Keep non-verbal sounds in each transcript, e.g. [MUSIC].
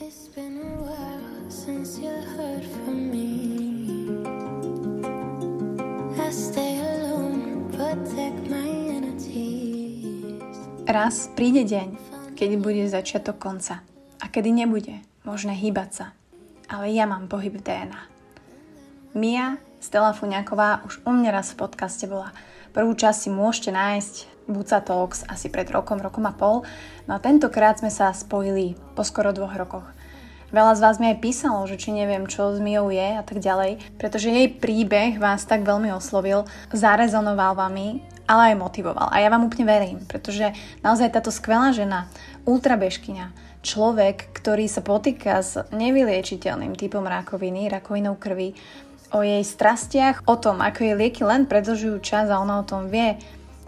It's been a. Raz príde deň, kedy bude začiatok konca a kedy nebude možné hýbať sa. Ale ja mám pohyb DNA. Mia Stella Fuňaková už u mňa raz v podcaste bola. Prvú časť si môžete nájsť Buca Talks asi pred rokom, rokom a pol. No a tentokrát sme sa spojili po skoro dvoch rokoch. Veľa z vás mi aj písalo, že či neviem, čo s Miou je a tak ďalej, pretože jej príbeh vás tak veľmi oslovil, zarezonoval vami, ale aj motivoval. A ja vám úplne verím, pretože naozaj táto skvelá žena, ultrabežkyňa, človek, ktorý sa potýka s nevyliečiteľným typom rakoviny, rakovinou krvi, o jej strastiach, o tom, ako jej lieky len predlžujú čas a ona o tom vie,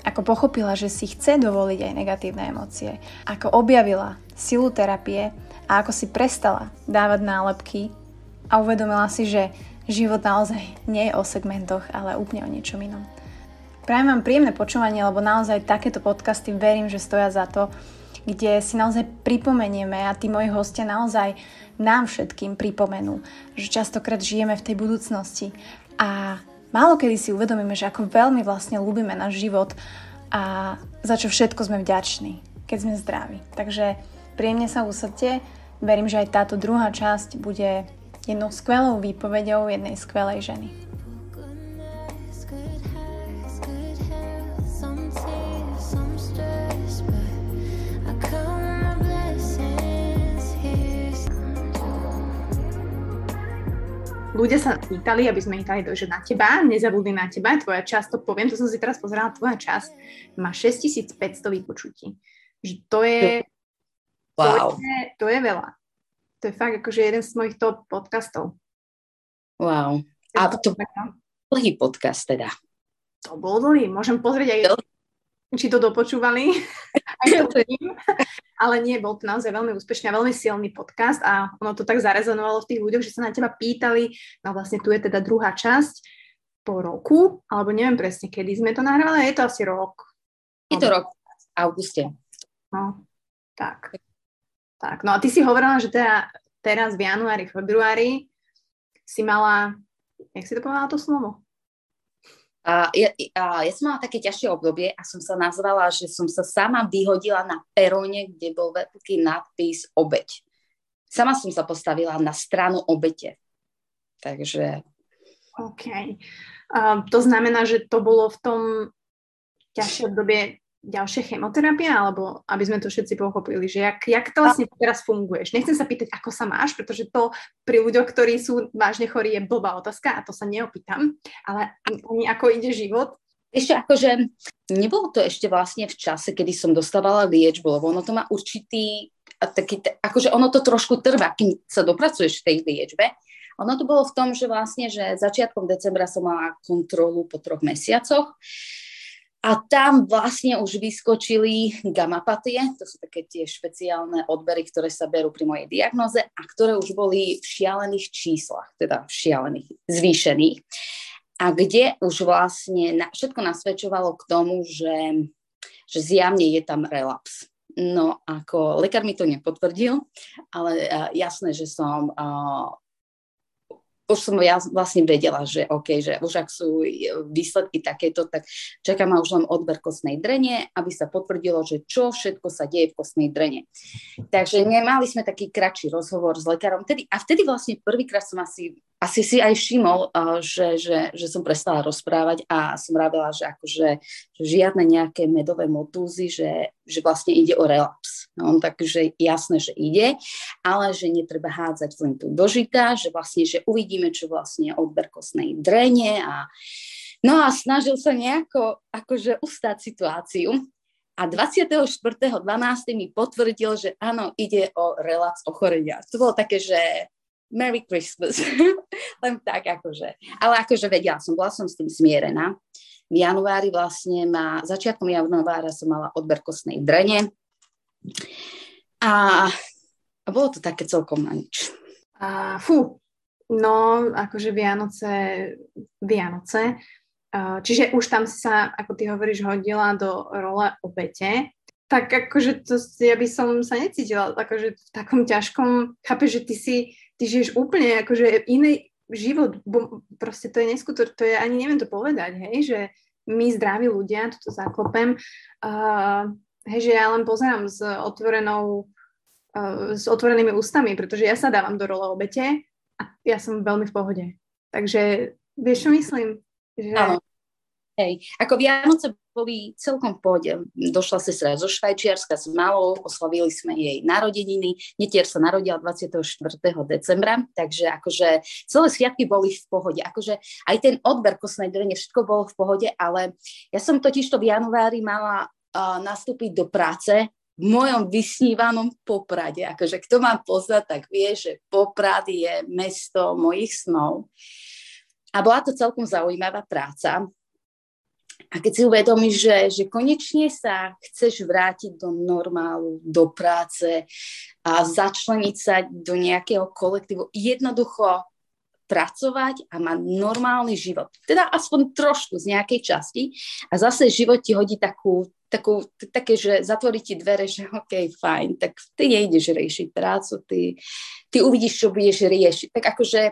ako pochopila, že si chce dovoliť aj negatívne emócie, ako objavila silu terapie a ako si prestala dávať nálepky a uvedomila si, že život naozaj nie je o segmentoch, ale úplne o niečom inom. Prajem vám príjemné počúvanie, lebo naozaj takéto podcasty verím, že stoja za to, kde si naozaj pripomenieme a tí moji hostia naozaj nám všetkým pripomenú, že častokrát žijeme v tej budúcnosti a Málo kedy si uvedomíme, že ako veľmi vlastne ľúbime náš život a za čo všetko sme vďační, keď sme zdraví. Takže príjemne sa usadte. Verím, že aj táto druhá časť bude jednou skvelou výpovedou jednej skvelej ženy. Ľudia sa pýtali, aby sme ich dali že na teba, nezabudli na teba, tvoja časť, to poviem, to som si teraz pozerala, tvoja časť má 6500 vypočutí. Že to je, wow. to je, to je veľa. To je fakt akože jeden z mojich top podcastov. Wow. A to dlhý podcast teda. To bol dlhý, môžem pozrieť aj či to dopočúvali, [LAUGHS] aj to ale nie, bol to naozaj veľmi úspešný a veľmi silný podcast a ono to tak zarezonovalo v tých ľuďoch, že sa na teba pýtali, no vlastne tu je teda druhá časť po roku, alebo neviem presne, kedy sme to nahrávali, je to asi rok. Je to rok, v auguste. No, tak. Tak, no a ty si hovorila, že teda teraz v januári, februári si mala, jak si to povedala to slovo? A ja, a ja som mala také ťažšie obdobie a som sa nazvala, že som sa sama vyhodila na peróne, kde bol veľký nadpis obeď. Sama som sa postavila na stranu obete. Takže... OK. Uh, to znamená, že to bolo v tom ťažšie obdobie ďalšia chemoterapia, alebo aby sme to všetci pochopili, že jak, jak to vlastne teraz funguješ. Nechcem sa pýtať, ako sa máš, pretože to pri ľuďoch, ktorí sú vážne chorí, je blbá otázka a to sa neopýtam, ale ani ako ide život. Ešte akože nebolo to ešte vlastne v čase, kedy som dostávala liečbu, lebo ono to má určitý, taký, akože ono to trošku trvá, kým sa dopracuješ v tej liečbe. Ono to bolo v tom, že vlastne, že začiatkom decembra som mala kontrolu po troch mesiacoch a tam vlastne už vyskočili gamapatie, to sú také tie špeciálne odbery, ktoré sa berú pri mojej diagnoze a ktoré už boli v šialených číslach, teda v šialených, zvýšených. A kde už vlastne na, všetko nasvedčovalo k tomu, že, že zjavne je tam relaps. No ako lekár mi to nepotvrdil, ale uh, jasné, že som uh, už som ja vlastne vedela, že OK, že už ak sú výsledky takéto, tak čaká ma už len odber kostnej drene, aby sa potvrdilo, že čo všetko sa deje v kostnej drene. Takže nemali sme taký kratší rozhovor s lekárom. Vtedy, a vtedy vlastne prvýkrát som asi asi si aj všimol, že, že, že som prestala rozprávať a som rábila, že akože že žiadne nejaké medové motúzy, že, že vlastne ide o relaps. No, takže jasné, že ide, ale že netreba hádzať flintu do žita, že vlastne, že uvidíme, čo vlastne odber kostnej drene a no a snažil sa nejako akože ustáť situáciu. A 24.12. mi potvrdil, že áno, ide o relaps ochorenia. To bolo také, že Merry Christmas. [LAUGHS] Len tak akože. Ale akože vedela som, bola som s tým smierená. V januári vlastne ma, začiatkom januára som mala odber kostnej drene. A, a bolo to také celkom na nič. A, fú, no akože Vianoce, Vianoce. Čiže už tam sa, ako ty hovoríš, hodila do role obete. tak akože to, ja by som sa necítila akože v takom ťažkom, chápeš, že ty si, ty žiješ úplne akože iný život, bo proste to je neskutočné, to je, ani neviem to povedať, hej, že my zdraví ľudia, toto zaklopem, uh, hej, že ja len pozerám s otvorenou, uh, s otvorenými ústami, pretože ja sa dávam do role obete a ja som veľmi v pohode. Takže vieš, čo myslím? Že... Áno. Hej, ako Vianoce boli celkom v pohode. Došla sestra zo Švajčiarska s malou, oslavili sme jej narodeniny. Netier sa narodila 24. decembra, takže akože celé sviatky boli v pohode. Akože aj ten odber kosnej drene, všetko bolo v pohode, ale ja som totiž to v januári mala uh, nastúpiť do práce v mojom vysnívanom Poprade. Akože kto ma pozná, tak vie, že Poprad je mesto mojich snov. A bola to celkom zaujímavá práca. A keď si uvedomíš, že, že konečne sa chceš vrátiť do normálu, do práce a začleniť sa do nejakého kolektívu, jednoducho pracovať a mať normálny život. Teda aspoň trošku z nejakej časti a zase život ti hodí takú, takú, také, že zatvorí ti dvere, že OK, fajn, tak ty nejdeš riešiť prácu, ty, ty uvidíš, čo budeš riešiť. Tak akože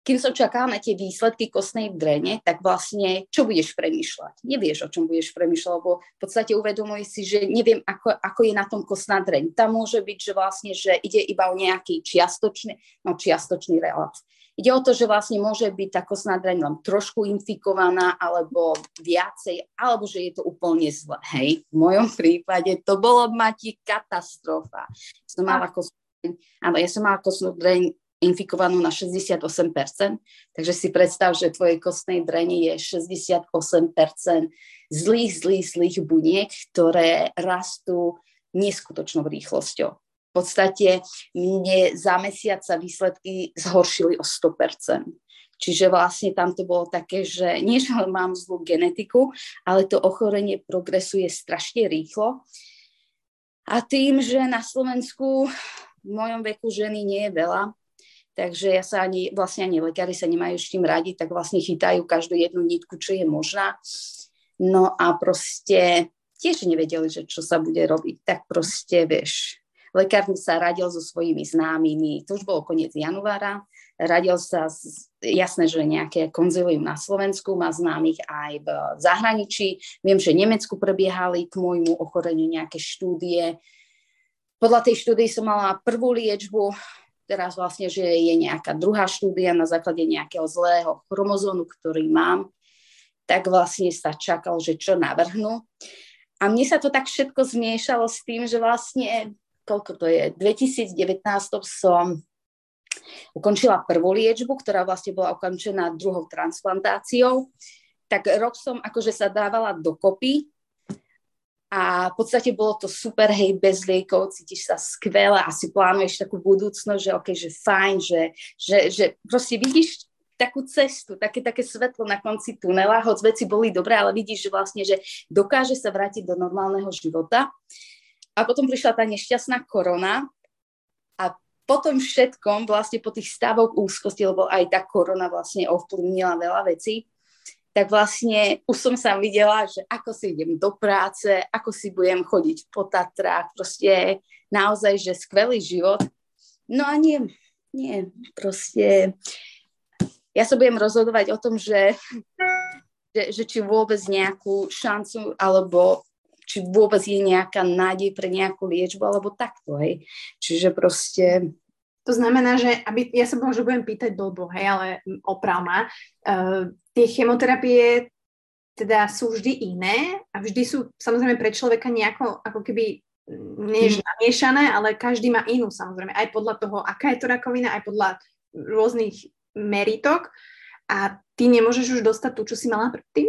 kým čakala na tie výsledky kostnej drene, tak vlastne čo budeš premýšľať? Nevieš, o čom budeš premýšľať, lebo v podstate uvedomuj si, že neviem, ako, ako je na tom kostná dreň. Tam môže byť, že vlastne, že ide iba o nejaký čiastočný, no čiastočný relax. Ide o to, že vlastne môže byť tá kostná dreň len trošku infikovaná, alebo viacej, alebo že je to úplne zle. Hej, v mojom [LAUGHS] prípade to bolo mať katastrofa. Som mala kostnú Áno, ja som mala kostnú dreň infikovanú na 68%, takže si predstav, že tvojej kostnej dreni je 68% zlých, zlých, zlých buniek, ktoré rastú neskutočnou rýchlosťou. V podstate mne za mesiac sa výsledky zhoršili o 100%. Čiže vlastne tam to bolo také, že nie, že mám zlú genetiku, ale to ochorenie progresuje strašne rýchlo. A tým, že na Slovensku v mojom veku ženy nie je veľa, takže ja sa ani, vlastne ani lekári sa nemajú s tým radiť, tak vlastne chytajú každú jednu nitku, čo je možná. No a proste tiež nevedeli, že čo sa bude robiť. Tak proste, vieš, lekár sa radil so svojimi známymi, to už bolo koniec januára, radil sa, z, jasné, že nejaké konzilium na Slovensku, má známych aj v zahraničí. Viem, že v Nemecku prebiehali k môjmu ochoreniu nejaké štúdie. Podľa tej štúdie som mala prvú liečbu, teraz vlastne, že je nejaká druhá štúdia na základe nejakého zlého chromozónu, ktorý mám, tak vlastne sa čakal, že čo navrhnú. A mne sa to tak všetko zmiešalo s tým, že vlastne, koľko to je, 2019 som ukončila prvú liečbu, ktorá vlastne bola ukončená druhou transplantáciou. Tak rok som akože sa dávala dokopy a v podstate bolo to super, hej, bez liekov, cítiš sa skvelé si plánuješ takú budúcnosť, že ok, že fajn, že, že, že proste vidíš takú cestu, také, také svetlo na konci tunela, hoď veci boli dobré, ale vidíš, že vlastne, že dokáže sa vrátiť do normálneho života. A potom prišla tá nešťastná korona a potom všetkom, vlastne po tých stavoch úzkosti, lebo aj tá korona vlastne ovplyvnila veľa vecí, tak vlastne už som sa videla, že ako si idem do práce, ako si budem chodiť po Tatrách, proste naozaj, že skvelý život. No a nie, nie, proste ja sa budem rozhodovať o tom, že, že, že či vôbec nejakú šancu, alebo či vôbec je nejaká nádej pre nejakú liečbu, alebo takto, hej. Čiže proste to znamená, že aby, ja sa možno budem pýtať blbo, hej, ale oprav ma. Uh, tie chemoterapie teda sú vždy iné a vždy sú samozrejme pre človeka nejako ako keby mm. namiešané, ale každý má inú samozrejme, aj podľa toho, aká je to rakovina, aj podľa rôznych meritok a ty nemôžeš už dostať tú, čo si mala predtým?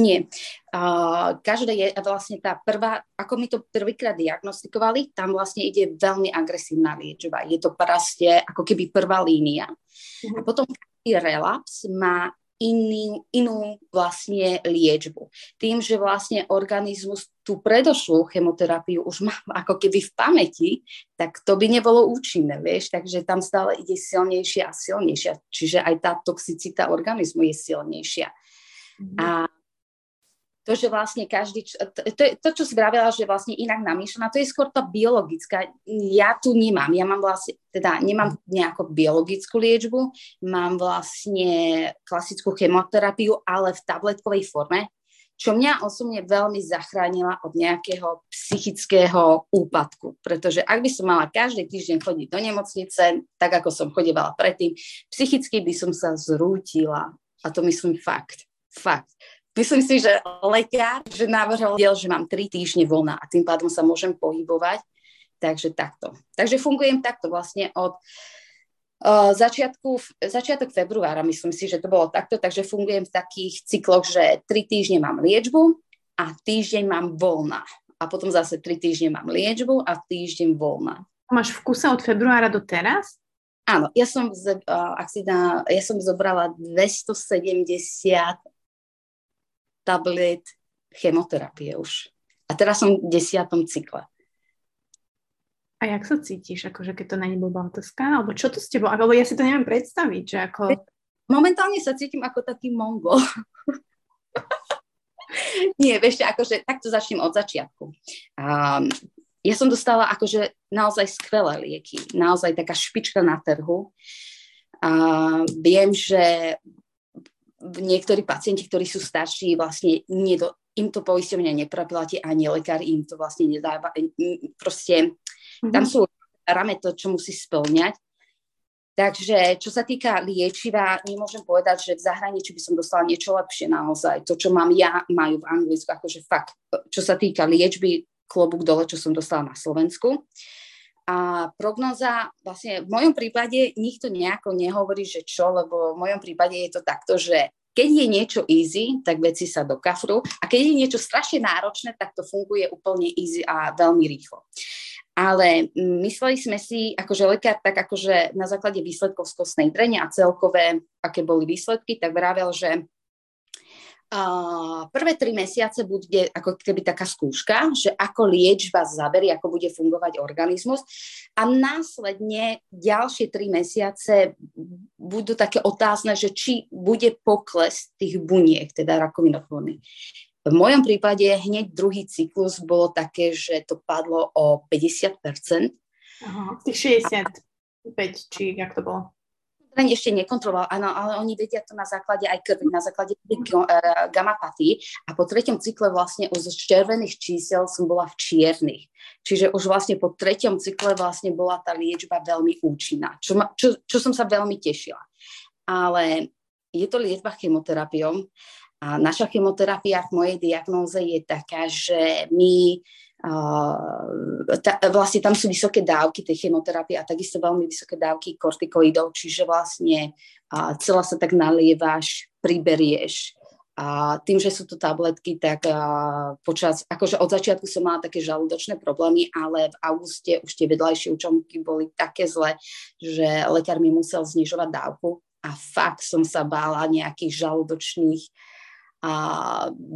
Nie. Uh, každé je vlastne tá prvá, ako mi to prvýkrát diagnostikovali, tam vlastne ide veľmi agresívna liečba. Je to proste ako keby prvá línia. Uh-huh. A potom každý relaps má iný, inú vlastne liečbu. Tým, že vlastne organizmus tú predošlú chemoterapiu už má [LAUGHS] ako keby v pamäti, tak to by nebolo účinné, vieš, takže tam stále ide silnejšia a silnejšia, čiže aj tá toxicita organizmu je silnejšia. Mm-hmm. A to, že vlastne každý, to, to, čo si vravela, že vlastne inak namýšľaná, to je skôr tá biologická. Ja tu nemám, ja mám vlastne, teda nemám nejakú biologickú liečbu, mám vlastne klasickú chemoterapiu, ale v tabletkovej forme, čo mňa osobne veľmi zachránila od nejakého psychického úpadku. Pretože ak by som mala každý týždeň chodiť do nemocnice, tak ako som chodevala predtým, psychicky by som sa zrútila. A to myslím fakt. Fakt. Myslím si, že lekár, že navrhol, že mám tri týždne voľna a tým pádom sa môžem pohybovať. Takže takto. Takže fungujem takto vlastne od uh, začiatku, začiatok februára, myslím si, že to bolo takto, takže fungujem v takých cykloch, že tri týždne mám liečbu a týždeň mám voľna. A potom zase tri týždne mám liečbu a týždeň voľna. Máš v kuse od februára do teraz? Áno, ja som, z, uh, ak si dá, ja som zobrala 270 tablet chemoterapie už. A teraz som v desiatom cykle. A jak sa cítiš, akože keď to není blbá otázka? Alebo čo to s tebou? Alebo ja si to neviem predstaviť, že ako... Momentálne sa cítim ako taký mongol. [LAUGHS] Nie, vieš, akože takto začnem od začiatku. Um, ja som dostala akože naozaj skvelé lieky, naozaj taká špička na trhu. A viem, že niektorí pacienti, ktorí sú starší, vlastne nedo, im to poisťovňa nepreplatí, ani lekár im to vlastne nedáva. Proste mm-hmm. tam sú rame to, čo musí splňať. Takže čo sa týka liečiva, nemôžem povedať, že v zahraničí by som dostala niečo lepšie naozaj. To, čo mám ja, majú v Anglicku, akože fakt, čo sa týka liečby, klobúk dole, čo som dostala na Slovensku. A prognoza, vlastne v mojom prípade nikto nejako nehovorí, že čo, lebo v mojom prípade je to takto, že keď je niečo easy, tak veci sa do kafru a keď je niečo strašne náročné, tak to funguje úplne easy a veľmi rýchlo. Ale mysleli sme si, akože lekár, tak akože na základe výsledkov z kostnej drene a celkové, aké boli výsledky, tak vravel, že Prvé tri mesiace bude ako keby taká skúška, že ako liečba zaberie, ako bude fungovať organizmus a následne ďalšie tri mesiace budú také otázne, že či bude pokles tých buniek, teda rakovinotvorných. V mojom prípade hneď druhý cyklus bolo také, že to padlo o 50%. Aha, tých 65, či jak to bolo? Len ešte nekontroloval, áno, ale oni vedia to na základe aj krvi, na základe e, gamapatí a po treťom cykle vlastne z červených čísel som bola v čiernych. Čiže už vlastne po treťom cykle vlastne bola tá liečba veľmi účinná, čo, ma, čo, čo som sa veľmi tešila. Ale je to liečba chemoterapiou a naša chemoterapia v mojej diagnóze je taká, že my ta, vlastne tam sú vysoké dávky tej chemoterapie a takisto veľmi vysoké dávky kortikoidov, čiže vlastne uh, celá sa tak nalievaš, priberieš. A tým, že sú to tabletky, tak uh, počas, akože od začiatku som mala také žalúdočné problémy, ale v auguste už tie vedľajšie účinky boli také zle, že lekár mi musel znižovať dávku a fakt som sa bála nejakých žalúdočných a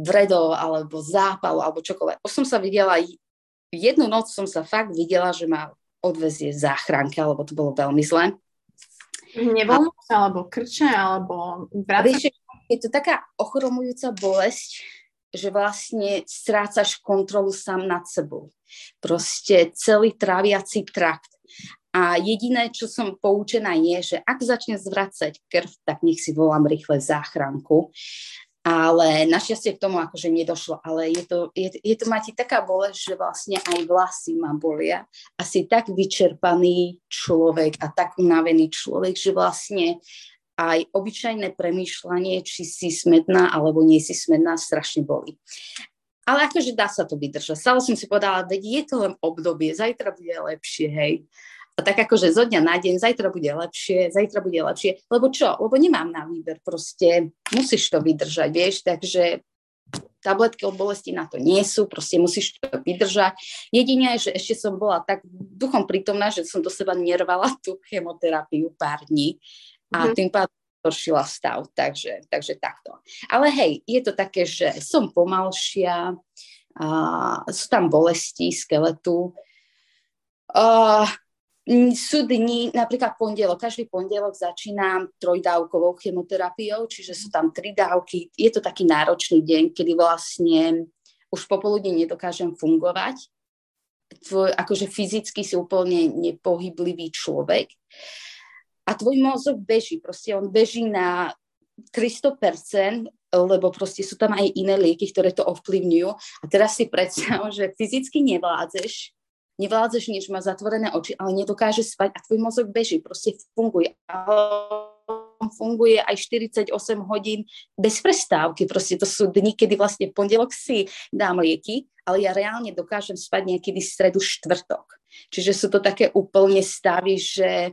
vredov alebo zápalu alebo čokoľvek. Už som sa videla, jednu noc som sa fakt videla, že ma odvezie záchranka, lebo to bolo veľmi zle. Nevolnosť, sa, alebo krče, alebo Vieš, je to taká ochromujúca bolesť, že vlastne strácaš kontrolu sám nad sebou. Proste celý tráviaci trakt. A jediné, čo som poučená je, že ak začne zvracať krv, tak nech si volám rýchle záchranku ale našťastie k tomu akože nedošlo, ale je to, je, je to máte taká bolesť, že vlastne aj vlasy ma bolia a si tak vyčerpaný človek a tak unavený človek, že vlastne aj obyčajné premýšľanie, či si smedná alebo nie si smedná, strašne boli. Ale akože dá sa to vydržať. Stále som si povedala, veď je to len obdobie, zajtra bude lepšie, hej. A tak akože zo dňa na deň, zajtra bude lepšie, zajtra bude lepšie, lebo čo? Lebo nemám na výber, proste musíš to vydržať, vieš, takže tabletky od bolesti na to nie sú, proste musíš to vydržať. Jedine, že ešte som bola tak duchom prítomná, že som do seba nervala tú chemoterapiu pár dní a mm-hmm. tým pádom zhoršila stav, takže, takže takto. Ale hej, je to také, že som pomalšia, a sú tam bolesti skeletu, uh, sú dni, napríklad pondelok, každý pondelok začínam trojdávkovou chemoterapiou, čiže sú tam tri dávky. Je to taký náročný deň, kedy vlastne už popoludne nedokážem fungovať. Tvoj, akože fyzicky si úplne nepohyblivý človek. A tvoj mozog beží, proste on beží na 300%, lebo proste sú tam aj iné lieky, ktoré to ovplyvňujú. A teraz si predstav, že fyzicky nevládzeš, nevládzeš nič, má zatvorené oči, ale nedokáže spať a tvoj mozog beží, proste funguje. funguje aj 48 hodín bez prestávky. Proste to sú dni, kedy vlastne v pondelok si dám lieky, ale ja reálne dokážem spať niekedy stredu štvrtok. Čiže sú to také úplne stavy, že,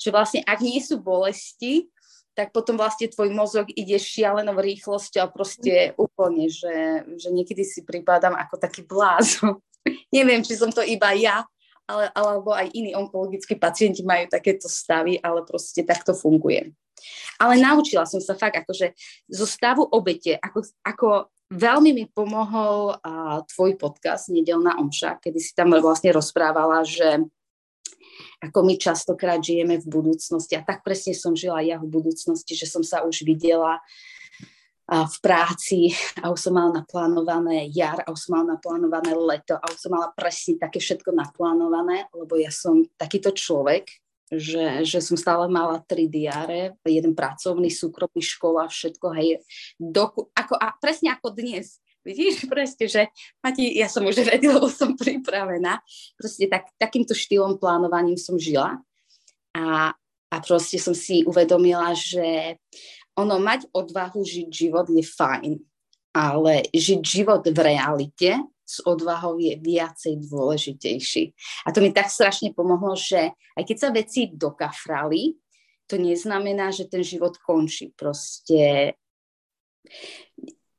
že vlastne ak nie sú bolesti, tak potom vlastne tvoj mozog ide šialenou rýchlosťou a proste úplne, že, že niekedy si pripadám ako taký blázon. [LAUGHS] Neviem, či som to iba ja, ale, alebo aj iní onkologickí pacienti majú takéto stavy, ale proste takto funguje. Ale naučila som sa fakt, akože zo stavu obete, ako, ako veľmi mi pomohol uh, tvoj podcast Nedelná omša, kedy si tam vlastne rozprávala, že ako my častokrát žijeme v budúcnosti. A tak presne som žila ja v budúcnosti, že som sa už videla v práci a už som mala naplánované jar a už som mala naplánované leto a už som mala presne také všetko naplánované, lebo ja som takýto človek, že, že som stále mala tri diáre, jeden pracovný, súkromný, škola, všetko, hej, doku, ako, a presne ako dnes. Vidíš, [LAUGHS] proste, že Mati, ja som už ready, lebo som pripravená. Proste tak, takýmto štýlom plánovaním som žila. A, a proste som si uvedomila, že ono mať odvahu žiť život je fajn, ale žiť život v realite s odvahou je viacej dôležitejší. A to mi tak strašne pomohlo, že aj keď sa veci dokafrali, to neznamená, že ten život končí. Proste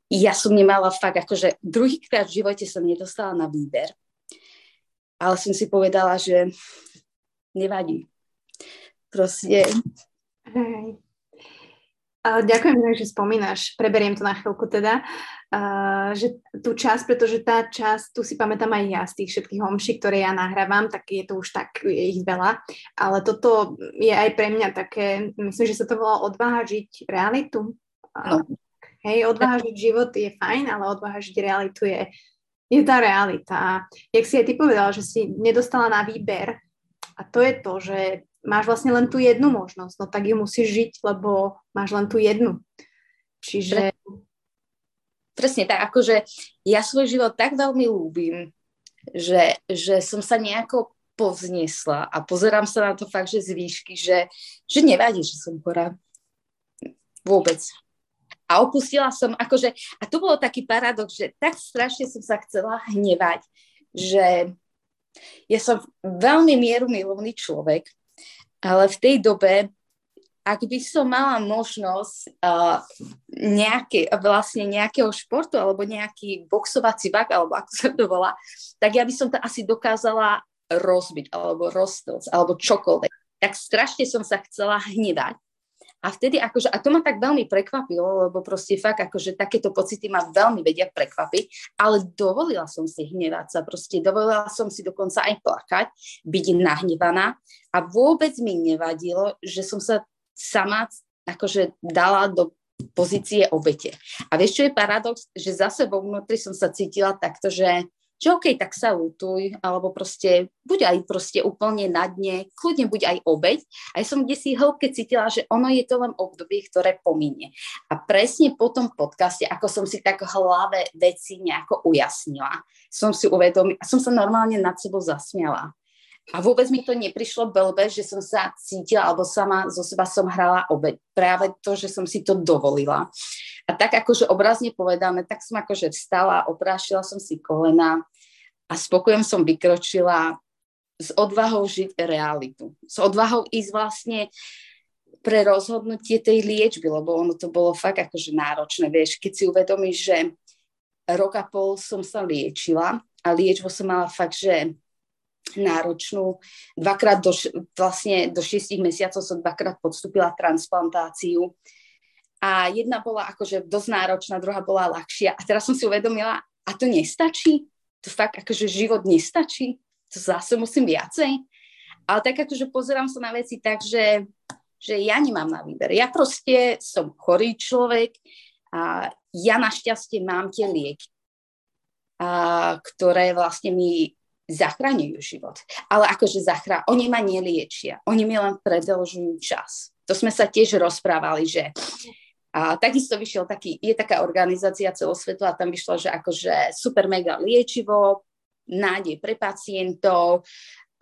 ja som nemala fakt, akože druhýkrát v živote som nedostala na výber, ale som si povedala, že nevadí. Proste... Hej. Ďakujem, že spomínaš, preberiem to na chvíľku teda, že tú časť, pretože tá časť, tu si pamätám aj ja z tých všetkých homší, ktoré ja nahrávam, tak je to už tak, je ich veľa, ale toto je aj pre mňa také, myslím, že sa to volá odvaha žiť realitu. No. Hej, odvaha žiť život je fajn, ale odvaha žiť realitu je, je tá realita. A jak si aj ty povedala, že si nedostala na výber, a to je to, že máš vlastne len tú jednu možnosť, no tak ju musíš žiť, lebo máš len tú jednu. Čiže... Presne tak, akože ja svoj život tak veľmi ľúbim, že, že som sa nejako povznesla a pozerám sa na to fakt, že z výšky, že, že nevadí, že som chorá. Vôbec. A opustila som, akože, a to bolo taký paradox, že tak strašne som sa chcela hnevať, že ja som veľmi mierumilovný človek ale v tej dobe, ak by som mala možnosť uh, nejaké, vlastne nejakého športu alebo nejaký boxovací vak, alebo ako sa to volá, tak ja by som to asi dokázala rozbiť alebo rozstlc alebo čokoľvek. Tak strašne som sa chcela hnevať. A vtedy akože, a to ma tak veľmi prekvapilo, lebo proste fakt akože takéto pocity ma veľmi vedia prekvapiť, ale dovolila som si hnevať sa, proste dovolila som si dokonca aj plakať, byť nahnevaná a vôbec mi nevadilo, že som sa sama akože dala do pozície obete. A vieš, čo je paradox? Že zase vo vnútri som sa cítila takto, že že OK, tak sa lutuj, alebo proste buď aj proste úplne na dne, kľudne buď aj obeď. A ja som kde si hĺbke cítila, že ono je to len obdobie, ktoré pominie. A presne po tom podcaste, ako som si tak v hlave veci nejako ujasnila, som si uvedomila, som sa normálne nad sebou zasmiala. A vôbec mi to neprišlo blbe, že som sa cítila, alebo sama zo seba som hrala obeď. Práve to, že som si to dovolila. A tak akože obrazne povedané, tak som akože vstala, oprášila som si kolena a spokojom som vykročila s odvahou žiť realitu. S odvahou ísť vlastne pre rozhodnutie tej liečby, lebo ono to bolo fakt akože náročné. Vieš, keď si uvedomíš, že rok a pol som sa liečila a liečbu som mala fakt, že náročnú. Dvakrát do, vlastne do šiestich mesiacov som dvakrát podstúpila transplantáciu. A jedna bola akože dosť náročná, druhá bola ľahšia. A teraz som si uvedomila, a to nestačí? To fakt akože život nestačí? To zase musím viacej? Ale tak akože pozerám sa na veci tak, že, že ja nemám na výber. Ja proste som chorý človek a ja našťastie mám tie lieky, a, ktoré vlastne mi zachraňujú život. Ale akože zachrá, oni ma neliečia, oni mi len predlžujú čas. To sme sa tiež rozprávali, že a takisto vyšiel taký, je taká organizácia celosvetová, tam vyšlo, že akože super mega liečivo, nádej pre pacientov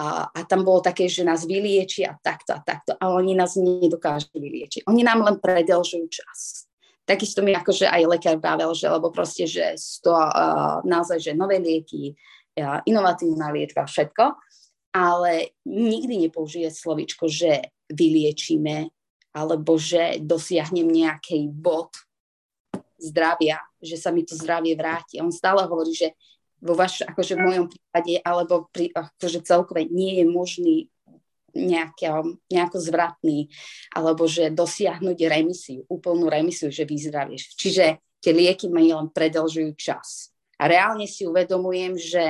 a, a tam bolo také, že nás vyliečia takto a takto, ale oni nás nedokážu vyliečiť. Oni nám len predelžujú čas. Takisto mi akože aj lekár vravel, že lebo proste, že to uh, naozaj, že nové lieky, uh, inovatívna liečba, všetko, ale nikdy nepoužije slovičko, že vyliečíme alebo že dosiahnem nejaký bod zdravia, že sa mi to zdravie vráti. On stále hovorí, že vo vaš, akože v mojom prípade, alebo pri, akože celkové nie je možný nejaký, nejako zvratný, alebo že dosiahnuť remisiu, úplnú remisiu, že vyzdravieš. Čiže tie lieky mi len predlžujú čas. A reálne si uvedomujem, že,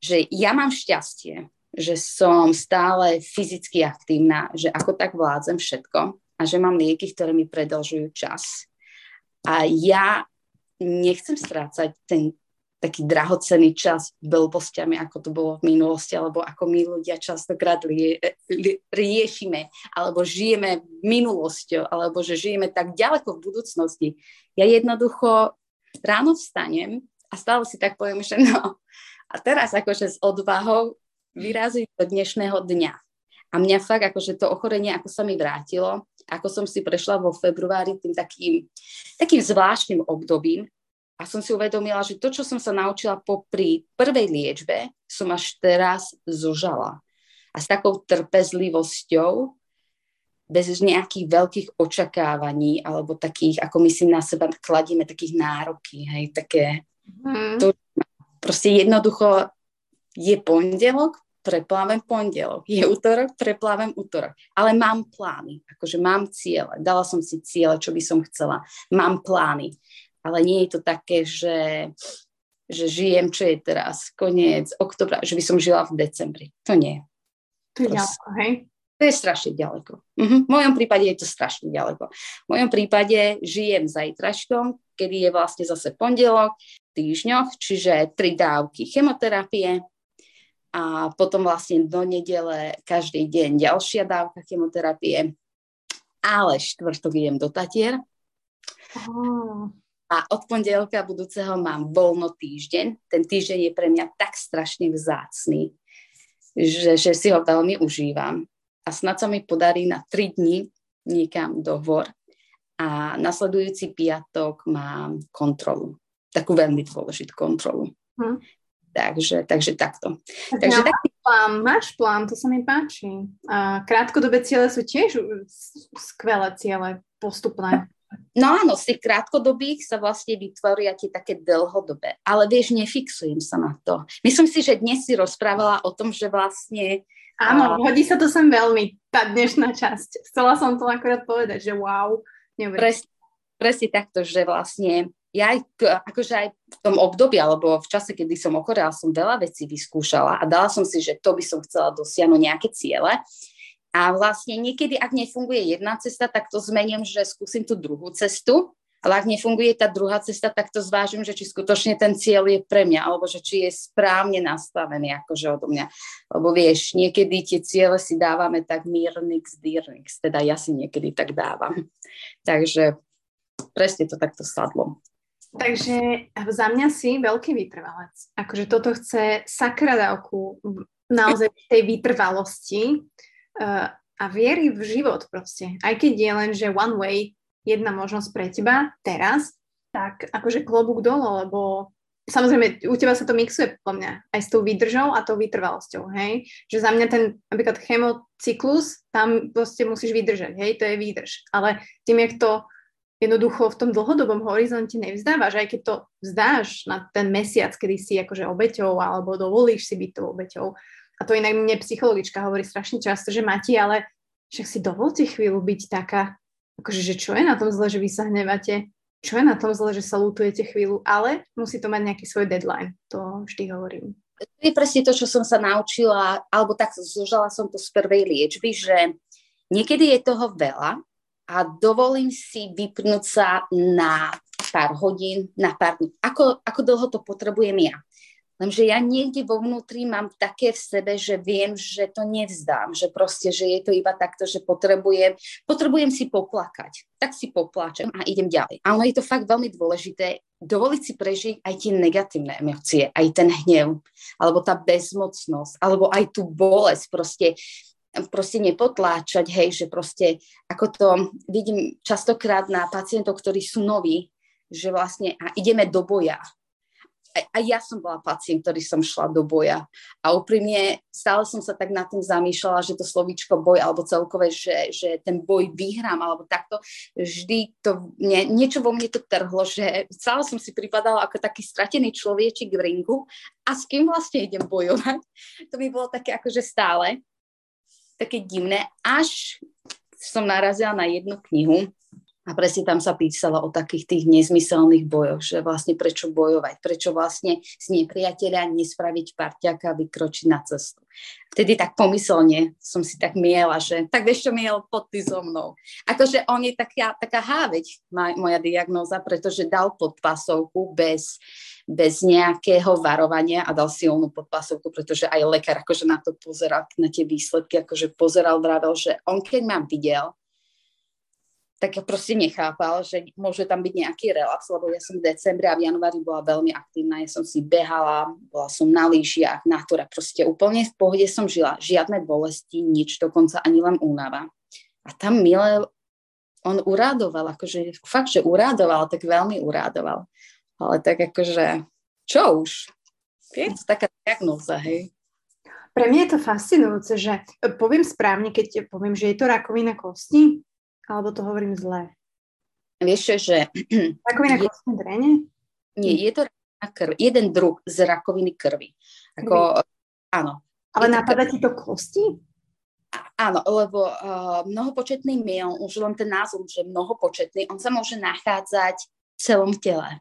že ja mám šťastie, že som stále fyzicky aktívna, že ako tak vládzem všetko a že mám lieky, ktoré mi predlžujú čas. A ja nechcem strácať ten taký drahocený čas blbostiami, ako to bolo v minulosti, alebo ako my ľudia častokrát lie, riešime, alebo žijeme minulosťou, alebo že žijeme tak ďaleko v budúcnosti. Ja jednoducho ráno vstanem a stále si tak poviem, že no, a teraz akože s odvahou vyraziť do dnešného dňa. A mňa fakt, akože to ochorenie, ako sa mi vrátilo, ako som si prešla vo februári tým takým, takým zvláštnym obdobím a som si uvedomila, že to, čo som sa naučila popri prvej liečbe, som až teraz zožala. A s takou trpezlivosťou, bez nejakých veľkých očakávaní, alebo takých, ako my si na seba kladíme, takých nároky, hej, také... Mm. To, proste jednoducho je pondelok, preplávam pondelok. Je útorok, preplávam útorok. Ale mám plány, akože mám ciele. Dala som si ciele, čo by som chcela. Mám plány. Ale nie je to také, že, že žijem, čo je teraz, koniec oktobra, že by som žila v decembri. To nie. To je ďaleko, hej? To je strašne ďaleko. Uh-huh. V mojom prípade je to strašne ďaleko. V mojom prípade žijem zajtraškom, kedy je vlastne zase pondelok, týždňoch, čiže tri dávky chemoterapie, a potom vlastne do nedele každý deň ďalšia dávka chemoterapie, ale štvrtok idem do Tatier. Oh. A od pondelka budúceho mám voľno týždeň. Ten týždeň je pre mňa tak strašne vzácný, že, že si ho veľmi užívam. A snad sa mi podarí na 3 dní niekam do vor. A nasledujúci piatok mám kontrolu. Takú veľmi dôležitú kontrolu. Hm. Takže, takže takto. Tak takže tak... plán, máš plán, to sa mi páči. A krátkodobé ciele sú tiež skvelé ciele, postupné. No áno, z tých krátkodobých sa vlastne vytvoria tie také dlhodobé, ale vieš, nefixujem sa na to. Myslím si, že dnes si rozprávala o tom, že vlastne... Áno, a... hodí sa to sem veľmi, tá dnešná časť. Chcela som to akorát povedať, že wow. Presne, presne takto, že vlastne ja aj, akože aj v tom období, alebo v čase, kedy som ochorela, som veľa vecí vyskúšala a dala som si, že to by som chcela dosiahnuť nejaké ciele. A vlastne niekedy, ak nefunguje jedna cesta, tak to zmením, že skúsim tú druhú cestu. Ale ak nefunguje tá druhá cesta, tak to zvážim, že či skutočne ten cieľ je pre mňa, alebo že či je správne nastavený akože odo mňa. Lebo vieš, niekedy tie ciele si dávame tak mírnix, dírnix, teda ja si niekedy tak dávam. Takže presne to takto sadlo. Takže za mňa si veľký vytrvalec. Akože toto chce sakra dávku naozaj tej vytrvalosti uh, a viery v život proste. Aj keď je len, že one way, jedna možnosť pre teba teraz, tak akože klobúk dolo, lebo samozrejme u teba sa to mixuje podľa mňa aj s tou výdržou a tou vytrvalosťou, hej? Že za mňa ten napríklad chemocyklus, tam proste musíš vydržať, hej? To je výdrž. Ale tým, jak to jednoducho v tom dlhodobom horizonte nevzdávaš, aj keď to vzdáš na ten mesiac, kedy si akože obeťou alebo dovolíš si byť tou obeťou. A to inak mne psychologička hovorí strašne často, že Mati, ale však si dovolte chvíľu byť taká, akože, že čo je na tom zle, že vy sa hnevate, čo je na tom zle, že sa lutujete chvíľu, ale musí to mať nejaký svoj deadline, to vždy hovorím. to je presne to, čo som sa naučila, alebo tak zožala som to z prvej liečby, že niekedy je toho veľa a dovolím si vypnúť sa na pár hodín, na pár dní. Ako, ako dlho to potrebujem ja. Lenže ja niekde vo vnútri mám také v sebe, že viem, že to nevzdám, že proste, že je to iba takto, že potrebujem, potrebujem si poplakať. Tak si popláčem a idem ďalej. A je to fakt veľmi dôležité dovoliť si prežiť aj tie negatívne emócie, aj ten hnev, alebo tá bezmocnosť, alebo aj tú bolesť, proste proste nepotláčať, hej, že proste, ako to vidím častokrát na pacientov, ktorí sú noví, že vlastne a ideme do boja, a ja som bola pacient, ktorý som šla do boja. A úprimne stále som sa tak nad tým zamýšľala, že to slovíčko boj, alebo celkové, že, že ten boj vyhrám, alebo takto, vždy to, nie, niečo vo mne to trhlo, že stále som si pripadala ako taký stratený človečik v ringu a s kým vlastne idem bojovať. To mi bolo také akože stále také divné, až som narazila na jednu knihu, a presne tam sa písalo o takých tých nezmyselných bojoch, že vlastne prečo bojovať, prečo vlastne z nepriateľa nespraviť parťaka a vykročiť na cestu. Vtedy tak pomyselne som si tak miela, že tak vieš čo miel pod ty so mnou. Akože on je taká, taká háveď, moja diagnóza, pretože dal podpasovku bez, bez nejakého varovania a dal silnú podpasovku, pretože aj lekár akože na to pozeral, na tie výsledky, akože pozeral, vravel, že on keď ma videl, tak ja proste nechápal, že môže tam byť nejaký relax, lebo ja som v decembri a v januári bola veľmi aktívna, ja som si behala, bola som na lyžiach, natura, proste úplne v pohode som žila, žiadne bolesti, nič, dokonca ani len únava. A tam milé, on urádoval, akože fakt, že urádoval, tak veľmi urádoval. Ale tak akože, čo už? Je to taká diagnóza, hej. Pre mňa je to fascinujúce, že poviem správne, keď poviem, že je to rakovina kosti, alebo to hovorím zle? Vieš čo, že... [CLEARS THROAT] Rakovina kostnej drene? Nie, je to krv, jeden druh z rakoviny krvi. Ako, áno. Ale napadá ti to kosti? Áno, lebo uh, mnohopočetný miel, už len ten názov, že mnohopočetný, on sa môže nachádzať v celom tele.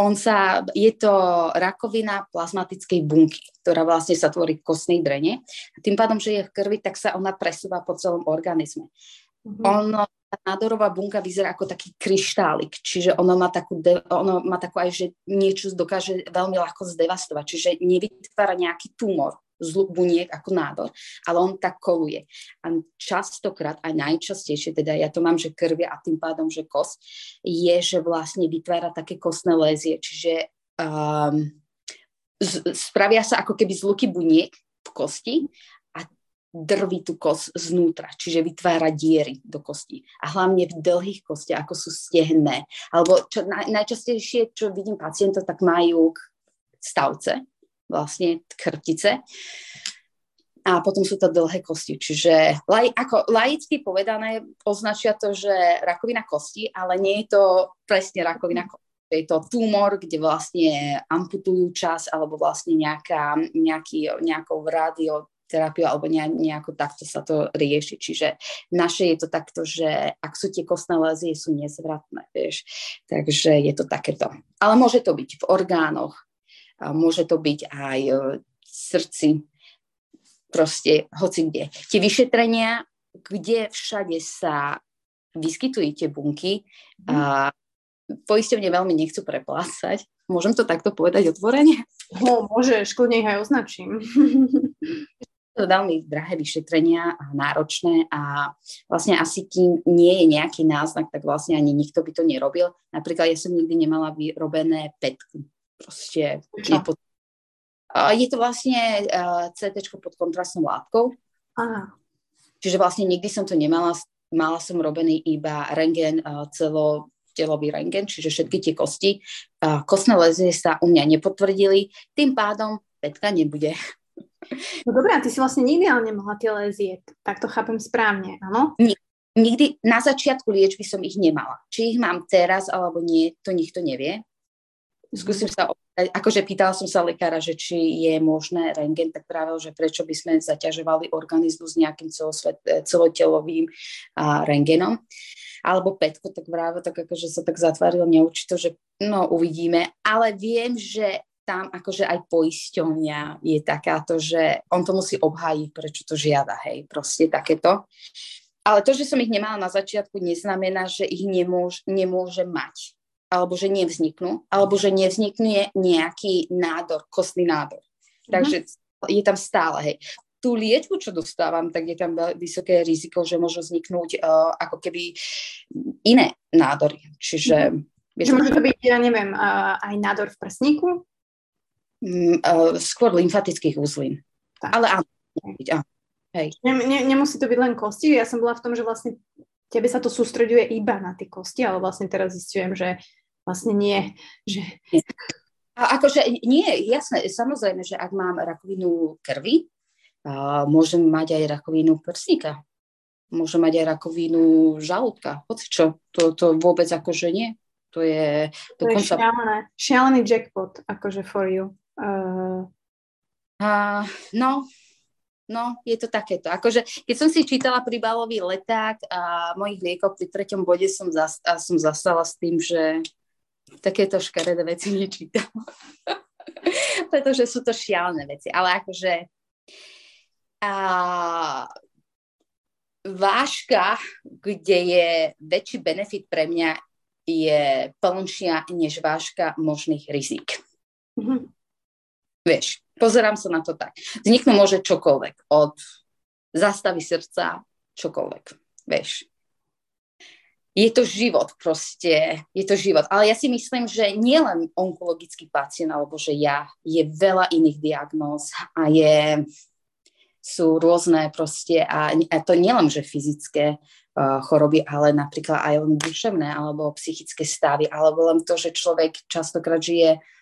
On sa, je to rakovina plazmatickej bunky, ktorá vlastne sa tvorí v kostnej drene. A tým pádom, že je v krvi, tak sa ona presúva po celom organizme. Mm-hmm. Ono tá nádorová bunka vyzerá ako taký kryštálik, čiže ono má takú, de, ono má takú aj, že niečo dokáže veľmi ľahko zdevastovať, čiže nevytvára nejaký tumor z buniek ako nádor, ale on tak koluje. A častokrát, aj najčastejšie, teda ja to mám, že krvia a tým pádom, že kost, je, že vlastne vytvára také kostné lézie, čiže um, z, spravia sa ako keby z luky buniek v kosti drví tú kost znútra, čiže vytvára diery do kosti. A hlavne v dlhých kostiach, ako sú stehné. Alebo čo naj, najčastejšie, čo vidím pacientov, tak majú stavce, vlastne krtice. A potom sú to dlhé kosti. Čiže laj, ako laicky povedané označia to, že rakovina kosti, ale nie je to presne rakovina kosti. Je to tumor, kde vlastne amputujú čas alebo vlastne nejaká, nejaký, nejakou radio, terapiu alebo nejako takto sa to rieši. Čiže naše je to takto, že ak sú tie kostné lézie, sú nezvratné, vieš. Takže je to takéto. Ale môže to byť v orgánoch, môže to byť aj e, v srdci, proste hoci kde. Tie vyšetrenia, kde všade sa vyskytujú tie bunky, a poisťovne veľmi nechcú preplácať. Môžem to takto povedať otvorene? No, môžeš, kľudne ich aj označím. [LAUGHS] to veľmi drahé vyšetrenia a náročné a vlastne asi kým nie je nejaký náznak, tak vlastne ani nikto by to nerobil. Napríklad ja som nikdy nemala vyrobené petku. Proste nepod... Je to vlastne uh, CT pod kontrastnou látkou. Aha. Čiže vlastne nikdy som to nemala. Mala som robený iba rengen, uh, celo telový rengen, čiže všetky tie kosti. Kostné lezie sa u mňa nepotvrdili, tým pádom petka nebude. No dobré, a ty si vlastne nikdy ale nemohla tie lézie, tak to chápem správne, áno? Nikdy na začiatku liečby som ich nemala. Či ich mám teraz alebo nie, to nikto nevie. Skúsim mm. sa opýtať, akože pýtala som sa lekára, že či je možné rengen, tak práve, že prečo by sme zaťažovali organizmus nejakým celosvet, celotelovým a, rengenom alebo petko, tak práve tak akože sa tak zatvárilo neurčito, že no uvidíme, ale viem, že tam akože aj poisťovňa je takáto, že on to musí obhájiť, prečo to žiada, hej, proste takéto. Ale to, že som ich nemala na začiatku, neznamená, že ich nemôž, nemôže mať. Alebo že nevzniknú. Alebo že nevznikne nejaký nádor, kostný nádor. Mm-hmm. Takže je tam stále, hej. Tú liečbu, čo dostávam, tak je tam vysoké riziko, že môžu vzniknúť uh, ako keby iné nádory. Čiže... Mm-hmm. Vieš, že môže to byť, ja neviem, uh, aj nádor v prsníku? Mm, uh, skôr lymfatických. Tak. Ale áno, áno. Hej. Ne, ne, nemusí to byť len kosti. Ja som bola v tom, že vlastne tebe sa to sústreďuje iba na tie kosti, ale vlastne teraz zistujem, že vlastne nie. Že... A akože nie, jasné, samozrejme, že ak mám rakovinu krvi, a môžem mať aj rakovinu prsníka. Môžem mať aj rakovinu žalúdka. Hoci čo, to, to vôbec akože nie. To je... To dokonca... je šialené. Šialený jackpot, akože for you. Uh... Uh, no, No, je to takéto. Akože, keď som si čítala príbalový leták a mojich liekov pri treťom bode som, zas, a som zastala s tým, že takéto škaredé veci nečítam. [LAUGHS] Pretože sú to šialené veci. Ale akože a, váška, kde je väčší benefit pre mňa, je plnšia než váška možných rizik. Vieš, Pozerám sa na to tak. Vzniknú môže čokoľvek. Od zastavy srdca, čokoľvek. Vieš. Je to život proste, je to život. Ale ja si myslím, že nielen onkologický pacient, alebo že ja, je veľa iných diagnóz a je, sú rôzne proste, a, a to nielen, že fyzické uh, choroby, ale napríklad aj len duševné, alebo psychické stavy, alebo len to, že človek častokrát žije v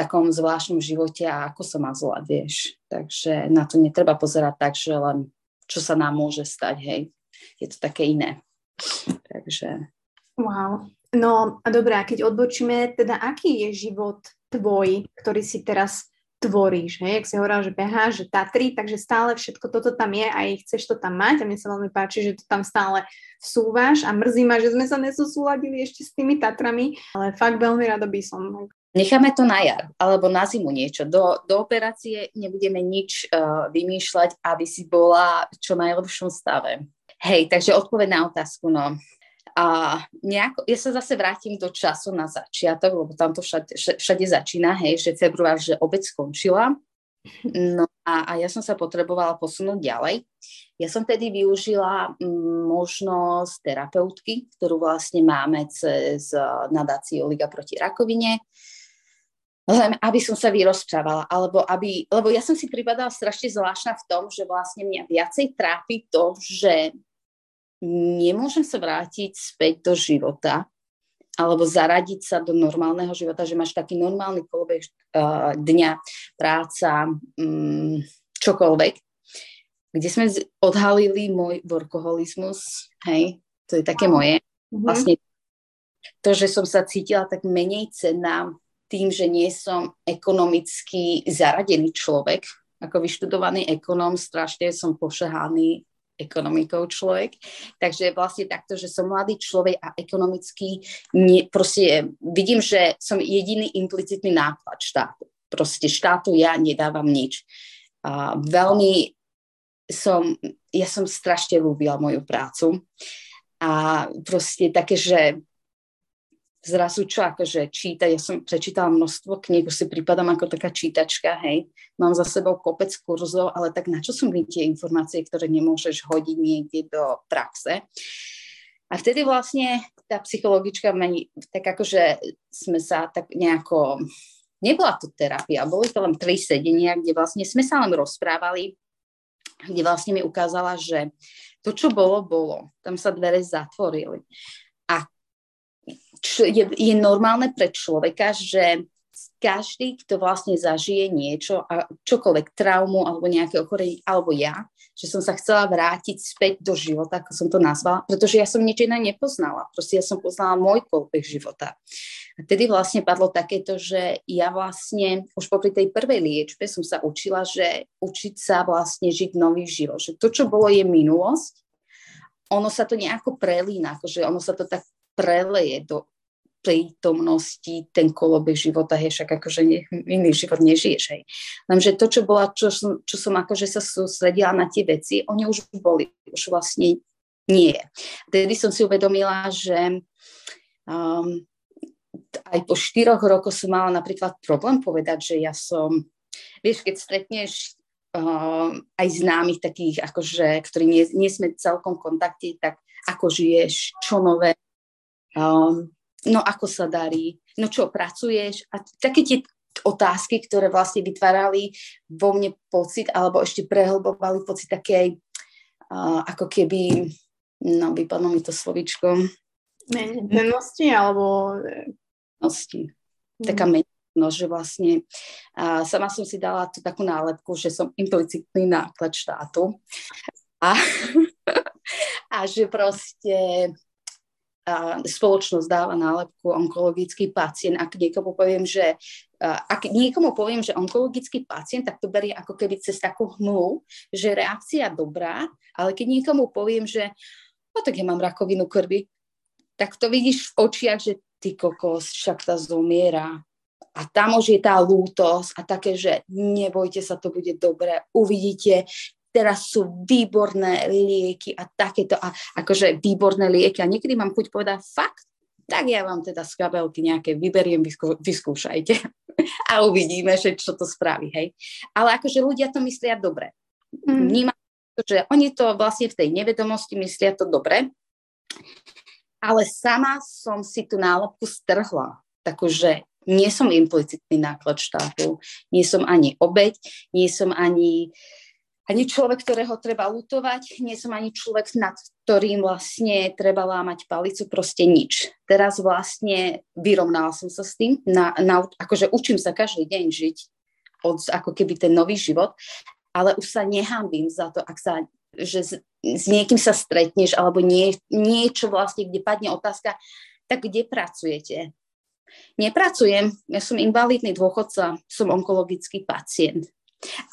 takom zvláštnom živote a ako sa má zla, vieš. Takže na to netreba pozerať tak, že len čo sa nám môže stať, hej. Je to také iné. Takže... Wow. No a dobré, a keď odbočíme, teda aký je život tvoj, ktorý si teraz tvoríš, hej? Jak si hovorila, že beháš, že Tatry, takže stále všetko toto tam je a chceš to tam mať a mne sa veľmi páči, že to tam stále vsúvaš a mrzí ma, že sme sa nesosúladili ešte s tými Tatrami, ale fakt veľmi rado by som Necháme to na jar alebo na zimu niečo. Do, do operácie nebudeme nič uh, vymýšľať, aby si bola v čo najlepšom stave. Hej, takže odpoveď na otázku, no. A nejako, ja sa zase vrátim do času na začiatok, lebo tam to všade, všade začína, hej, že február, že obec skončila. No a, a ja som sa potrebovala posunúť ďalej. Ja som tedy využila mm, možnosť terapeutky, ktorú vlastne máme cez nadáciu Liga proti rakovine len aby som sa vyrozprávala, alebo aby, lebo ja som si pripadala strašne zvláštna v tom, že vlastne mňa viacej trápi to, že nemôžem sa vrátiť späť do života, alebo zaradiť sa do normálneho života, že máš taký normálny kolobeh uh, dňa, práca, um, čokoľvek, kde sme odhalili môj workoholizmus, hej, to je také moje. Mm-hmm. Vlastne to, že som sa cítila tak menej cenná tým, že nie som ekonomicky zaradený človek, ako vyštudovaný ekonóm, strašne som pošehaný ekonomikou človek. Takže vlastne takto, že som mladý človek a ekonomicky nie, proste vidím, že som jediný implicitný náklad štátu. Proste štátu ja nedávam nič. A veľmi som, ja som strašne ľúbila moju prácu. A proste také, že zrazu čo akože číta, ja som prečítala množstvo kníh, už si pripadám ako taká čítačka, hej, mám za sebou kopec kurzov, ale tak na čo sú mi tie informácie, ktoré nemôžeš hodiť niekde do praxe? A vtedy vlastne tá psychologička meni, tak akože sme sa tak nejako, nebola to terapia, boli to len tri sedenia, kde vlastne sme sa len rozprávali, kde vlastne mi ukázala, že to, čo bolo, bolo. Tam sa dvere zatvorili čo je, je normálne pre človeka, že každý, kto vlastne zažije niečo, a čokoľvek, traumu alebo nejaké ochorenie, alebo ja, že som sa chcela vrátiť späť do života, ako som to nazvala, pretože ja som nič iné nepoznala. Proste ja som poznala môj kolbeh života. A tedy vlastne padlo takéto, že ja vlastne už popri tej prvej liečbe som sa učila, že učiť sa vlastne žiť nový život. Že to, čo bolo, je minulosť, ono sa to nejako prelína, akože ono sa to tak preleje do prítomnosti ten kolobeh života, hej, však akože ne, iný život nežiješ, hej. Lenže to, čo bola, čo som, čo som akože sa sústredila na tie veci, oni už boli, už vlastne nie. Tedy som si uvedomila, že um, aj po štyroch rokoch som mala napríklad problém povedať, že ja som, vieš, keď stretneš uh, aj známych takých, akože, ktorí nie, nie sme celkom v kontakte, tak ako žiješ, čo nové, um, no ako sa darí, no čo pracuješ a také tie otázky, ktoré vlastne vytvárali vo mne pocit, alebo ešte prehlbovali pocit takej, uh, ako keby, no vypadlo mi to slovičko. Mennosti, alebo... Mennosti. Taká mm. mennosť, že vlastne uh, sama som si dala tú takú nálepku, že som implicitný náklad štátu. A, [LAUGHS] a že proste spoločnosť dáva nálepku onkologický pacient. Ak niekomu poviem, že ak niekomu poviem, že onkologický pacient, tak to berie ako keby cez takú hmlu, že reakcia dobrá, ale keď niekomu poviem, že no tak ja mám rakovinu krvi, tak to vidíš v očiach, že ty kokos, však tá zomiera. A tam už je tá lútosť a také, že nebojte sa, to bude dobré, uvidíte, teraz sú výborné lieky a takéto, a akože výborné lieky. A niekedy mám chuť povedať, fakt, tak ja vám teda z kabelky nejaké vyberiem, vyskú, vyskúšajte [LAUGHS] a uvidíme, že čo to spraví, hej. Ale akože ľudia to myslia dobre. Mm. Vnímam, že oni to vlastne v tej nevedomosti myslia to dobre, ale sama som si tú nálepku strhla, takže nie som implicitný náklad štátu, nie som ani obeď, nie som ani uh, ani človek, ktorého treba lutovať, nie som ani človek, nad ktorým vlastne treba lámať palicu, proste nič. Teraz vlastne vyrovnala som sa s tým, na, na, akože učím sa každý deň žiť od ako keby ten nový život, ale už sa nehambím za to, ak sa, že s, s niekým sa stretneš, alebo nie, niečo vlastne, kde padne otázka, tak kde pracujete? Nepracujem, ja som invalidný dôchodca, som onkologický pacient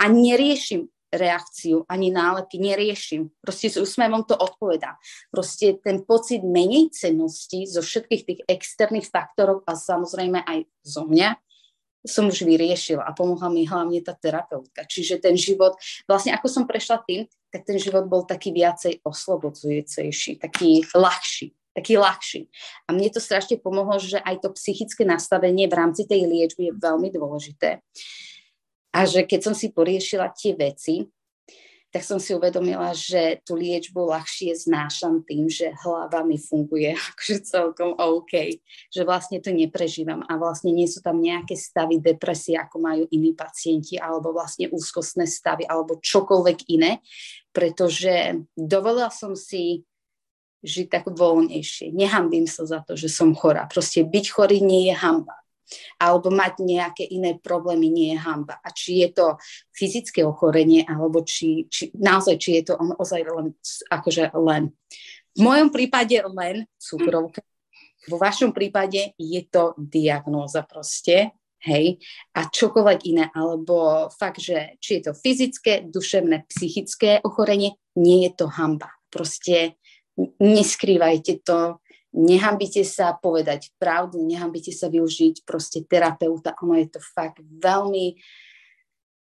a neriešim reakciu, ani nálepky, neriešim. Proste s úsmevom to odpovedá. Proste ten pocit menej cennosti zo všetkých tých externých faktorov a samozrejme aj zo mňa som už vyriešila a pomohla mi hlavne tá terapeutka. Čiže ten život, vlastne ako som prešla tým, tak ten život bol taký viacej oslobodzujúcejší, taký ľahší taký ľahší. A mne to strašne pomohlo, že aj to psychické nastavenie v rámci tej liečby je veľmi dôležité. A že keď som si poriešila tie veci, tak som si uvedomila, že tú liečbu ľahšie znášam tým, že hlava mi funguje [LAUGHS] akože celkom OK, že vlastne to neprežívam a vlastne nie sú tam nejaké stavy depresie, ako majú iní pacienti, alebo vlastne úzkostné stavy, alebo čokoľvek iné, pretože dovolila som si žiť tak voľnejšie. Nehambím sa za to, že som chorá. Proste byť chorý nie je hamba alebo mať nejaké iné problémy nie je hamba. A či je to fyzické ochorenie, alebo či, či naozaj, či je to on ozaj len, akože len. V mojom prípade len cukrovka, vo vašom prípade je to diagnóza proste, hej, a čokoľvek iné, alebo fakt, že či je to fyzické, duševné, psychické ochorenie, nie je to hamba. Proste neskrývajte to, nehambite sa povedať pravdu, nehambite sa využiť proste terapeuta, ono je to fakt veľmi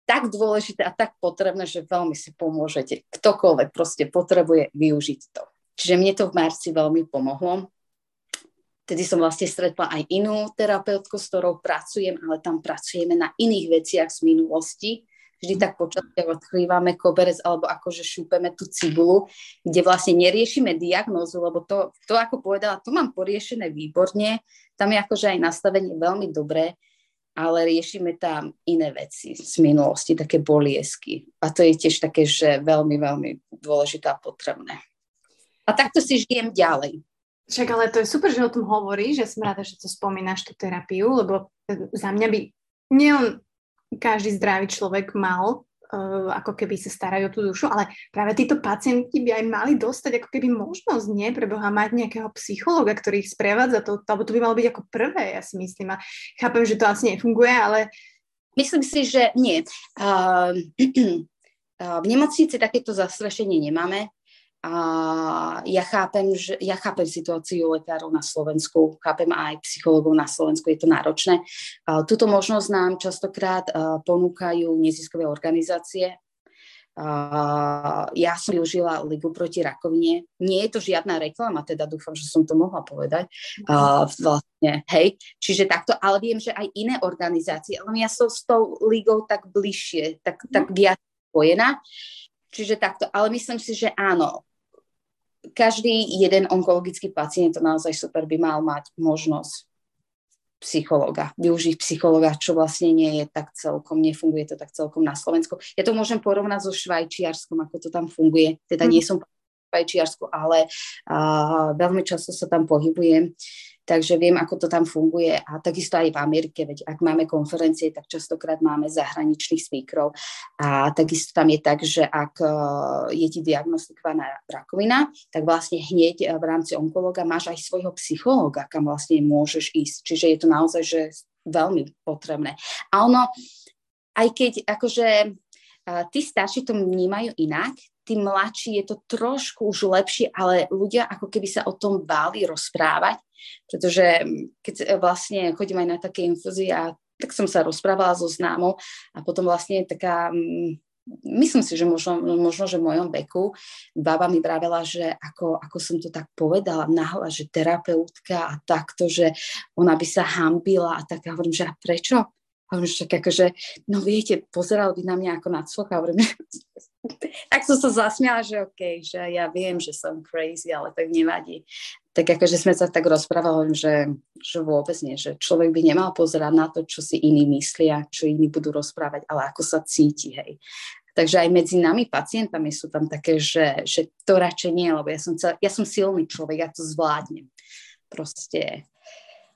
tak dôležité a tak potrebné, že veľmi si pomôžete. Ktokoľvek proste potrebuje využiť to. Čiže mne to v marci veľmi pomohlo. Tedy som vlastne stretla aj inú terapeutku, s ktorou pracujem, ale tam pracujeme na iných veciach z minulosti, vždy tak počasie odkrývame koberec alebo akože šúpeme tú cibulu, kde vlastne neriešime diagnózu, lebo to, to ako povedala, to mám poriešené výborne, tam je akože aj nastavenie veľmi dobré, ale riešime tam iné veci z minulosti, také boliesky. A to je tiež také, že veľmi, veľmi dôležité a potrebné. A takto si žijem ďalej. Však ale to je super, že o tom hovoríš, že som rada, že to spomínaš, tú terapiu, lebo za mňa by nielen každý zdravý človek mal uh, ako keby sa starajú o tú dušu, ale práve títo pacienti by aj mali dostať ako keby možnosť, nie, pre Boha, mať nejakého psychologa, ktorý ich sprevádza, to, alebo to by malo byť ako prvé, ja si myslím. A chápem, že to asi nefunguje, ale... Myslím si, že nie. Uh, uh, [CLEARS THROAT] v nemocnici takéto zastrašenie nemáme. A ja chápem, že, ja chápem situáciu lekárov na Slovensku, chápem aj psychologov na Slovensku, je to náročné. Tuto možnosť nám častokrát ponúkajú neziskové organizácie, Uh, ja som využila Ligu proti rakovine. Nie je to žiadna reklama, teda dúfam, že som to mohla povedať. Uh, vlastne, hej. Čiže takto, ale viem, že aj iné organizácie, ale ja som s tou ligou tak bližšie, tak, tak mhm. viac spojená. Čiže takto, ale myslím si, že áno, každý jeden onkologický pacient, to naozaj super, by mal mať možnosť psychologa, využiť psychologa, čo vlastne nie je tak celkom, nefunguje to tak celkom na Slovensku. Ja to môžem porovnať so Švajčiarskom, ako to tam funguje. Teda nie mhm. som v Švajčiarsku, ale uh, veľmi často sa tam pohybujem takže viem, ako to tam funguje a takisto aj v Amerike, veď ak máme konferencie, tak častokrát máme zahraničných speakerov a takisto tam je tak, že ak e, je ti diagnostikovaná rakovina, tak vlastne hneď e, v rámci onkologa máš aj svojho psychológa, kam vlastne môžeš ísť. Čiže je to naozaj že veľmi potrebné. A ono, aj keď akože e, tí starší to vnímajú inak, tí mladší je to trošku už lepšie, ale ľudia ako keby sa o tom báli rozprávať, pretože keď vlastne chodím aj na také infúzie a tak som sa rozprávala so známou a potom vlastne taká, myslím si, že možno, možno že v mojom veku baba mi vravela, že ako, ako som to tak povedala nahla, že terapeutka a takto, že ona by sa hambila a tak ja hovorím, že a prečo? Hovorím, že tak akože, no viete, pozeral by na mňa ako na hovorím, [LAUGHS] tak som sa zasmiala, že OK, že ja viem, že som crazy, ale tak nevadí. Tak akože sme sa tak rozprávali, že, že vôbec nie, že človek by nemal pozerať na to, čo si iní myslia, čo iní budú rozprávať, ale ako sa cíti, hej. Takže aj medzi nami pacientami sú tam také, že, že to radšej nie, lebo ja som, celá, ja som silný človek, ja to zvládnem. Proste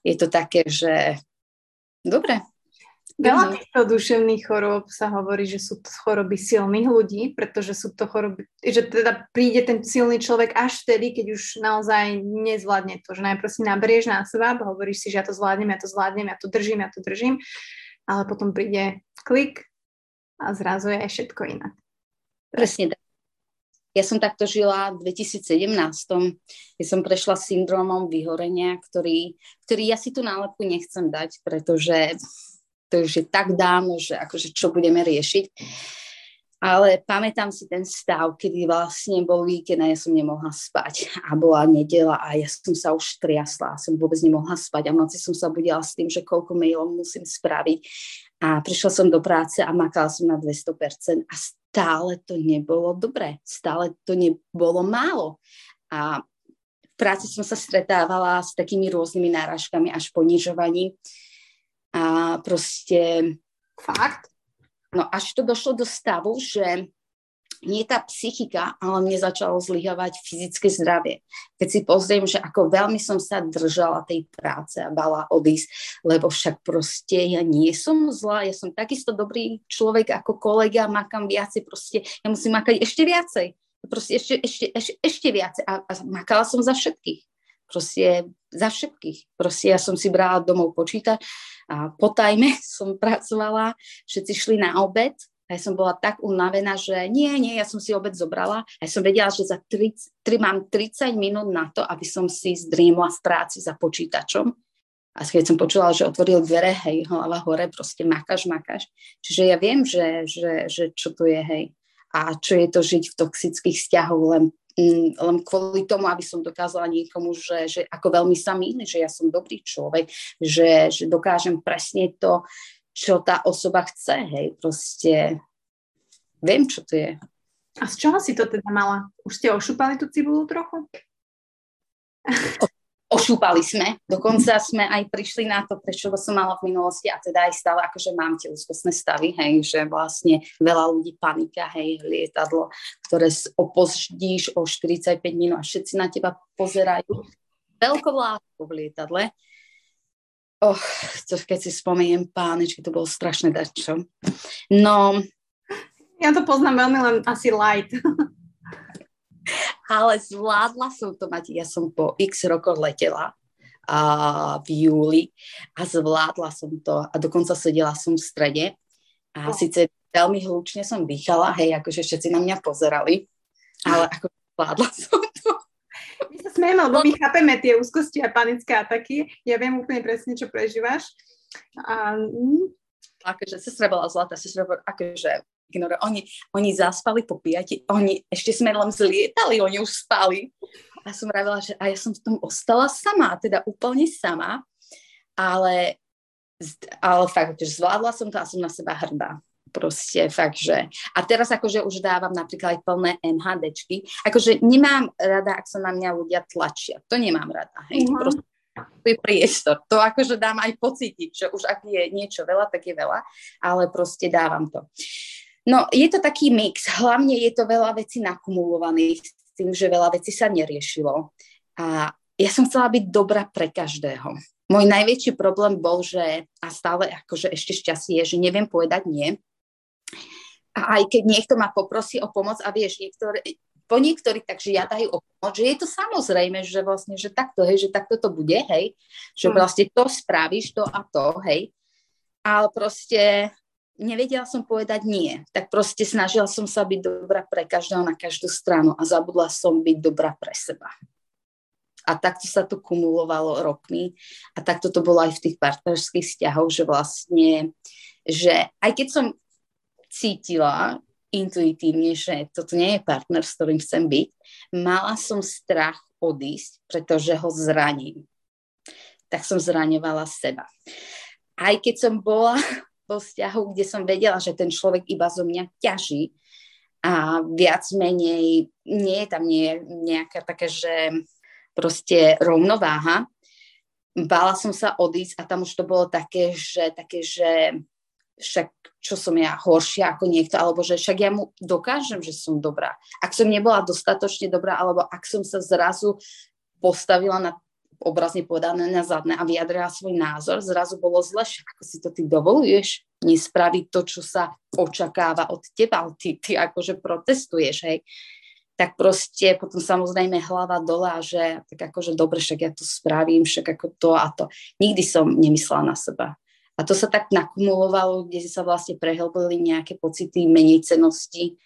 je to také, že dobre, Veľa týchto duševných chorób sa hovorí, že sú to choroby silných ľudí, pretože sú to choroby, že teda príde ten silný človek až vtedy, keď už naozaj nezvládne to, že najprv si naberieš na seba, hovoríš si, že ja to zvládnem, ja to zvládnem, ja to držím, ja to držím, ale potom príde klik a zrazu je aj všetko inak. Presne tak. Ja som takto žila v 2017. Ja som prešla syndromom vyhorenia, ktorý, ktorý ja si tú nálepku nechcem dať, pretože to už je tak dávno, že akože čo budeme riešiť. Ale pamätám si ten stav, kedy vlastne bol víkend a ja som nemohla spať. A bola nedela a ja som sa už triasla. Som vôbec nemohla spať a v noci som sa budila s tým, že koľko mailov musím spraviť. A prišla som do práce a makala som na 200% a stále to nebolo dobré, stále to nebolo málo. A v práci som sa stretávala s takými rôznymi náražkami až ponižovaním a proste... Fakt? No až to došlo do stavu, že nie tá psychika, ale mne začalo zlyhovať fyzické zdravie. Keď si pozriem, že ako veľmi som sa držala tej práce a bala odísť, lebo však proste ja nie som zlá, ja som takisto dobrý človek ako kolega, makám viacej, proste ja musím makať ešte viacej. Proste ešte, ešte, ešte, ešte viacej. A, a makala som za všetkých. Proste za všetkých. Proste ja som si brala domov počítať a po tajme [LAUGHS] som pracovala, všetci šli na obed a ja som bola tak unavená, že nie, nie, ja som si obed zobrala a ja som vedela, že za 30, 3, mám 30 minút na to, aby som si zdrímla v práci za počítačom. A keď som počula, že otvoril dvere, hej, hlava hore, proste makáš, makáš. Čiže ja viem, že, že, že čo to je, hej. A čo je to žiť v toxických vzťahoch len len kvôli tomu, aby som dokázala niekomu, že, že ako veľmi sa mýli, že ja som dobrý človek, že, že dokážem presne to, čo tá osoba chce, hej, proste viem, čo to je. A z čoho si to teda mala? Už ste ošupali tú cibulu trochu? Ošúpali sme. Dokonca sme aj prišli na to, prečo som mala v minulosti a teda aj stále akože mám tie úzkostné stavy, hej, že vlastne veľa ľudí panika, hej, lietadlo, ktoré opozdíš o 45 minút a všetci na teba pozerajú. Veľkovládko v lietadle. Och, to keď si spomeniem, pánečky, to bolo strašné dačo. No. Ja to poznám veľmi len asi light. [LAUGHS] ale zvládla som to mať. Ja som po x rokoch letela a v júli a zvládla som to a dokonca sedela som v strede a oh. síce veľmi hlučne som dýchala, hej, akože všetci na mňa pozerali, ale ako zvládla [LAUGHS] som to. My sa smejeme, lebo my chápeme tie úzkosti a panické ataky. Ja viem úplne presne, čo prežívaš. A... mm, Akože sestra bola zlatá, sestra bola akože ignore. Oni, oni zaspali po piati, oni ešte sme len zlietali, oni už spali. A som vravila, že a ja som v tom ostala sama, teda úplne sama, ale, ale fakt, že zvládla som to a som na seba hrdá. Proste fakt, že... A teraz akože už dávam napríklad aj plné MHDčky. Akože nemám rada, ak sa na mňa ľudia tlačia. To nemám rada. Hej. Mhm. Proste to je priestor. To akože dám aj pocítiť, že už ak je niečo veľa, tak je veľa, ale proste dávam to. No, je to taký mix. Hlavne je to veľa vecí nakumulovaných s tým, že veľa vecí sa neriešilo. A ja som chcela byť dobrá pre každého. Môj najväčší problém bol, že, a stále akože ešte šťastie je, že neviem povedať nie. A aj keď niekto ma poprosí o pomoc a vieš, niektoré, po niektorí tak žiadajú o pomoc, že je to samozrejme, že vlastne, že takto, hej, že takto to bude, hej, že Hm. vlastne to spravíš, to a to, hej. Ale proste nevedela som povedať nie. Tak proste snažila som sa byť dobrá pre každého na každú stranu a zabudla som byť dobrá pre seba. A takto sa to kumulovalo rokmi a takto to bolo aj v tých partnerských vzťahoch, že vlastne, že aj keď som cítila intuitívne, že toto nie je partner, s ktorým chcem byť, mala som strach odísť, pretože ho zraním. Tak som zraňovala seba. Aj keď som bola vo vzťahu, kde som vedela, že ten človek iba zo mňa ťaží a viac menej nie je tam nie, nejaká taká, že proste rovnováha, bála som sa odísť a tam už to bolo také, že, také, že však čo som ja horšia ako niekto, alebo že však ja mu dokážem, že som dobrá. Ak som nebola dostatočne dobrá, alebo ak som sa zrazu postavila na obrazne povedané na zadné a vyjadrila svoj názor, zrazu bolo zle, ako si to ty dovoluješ nespraviť to, čo sa očakáva od teba, ty, ty akože protestuješ, hej. Tak proste potom samozrejme hlava dole a že tak akože dobre, však ja to spravím, však ako to a to. Nikdy som nemyslela na seba. A to sa tak nakumulovalo, kde sa vlastne prehlbili nejaké pocity menej cenosti.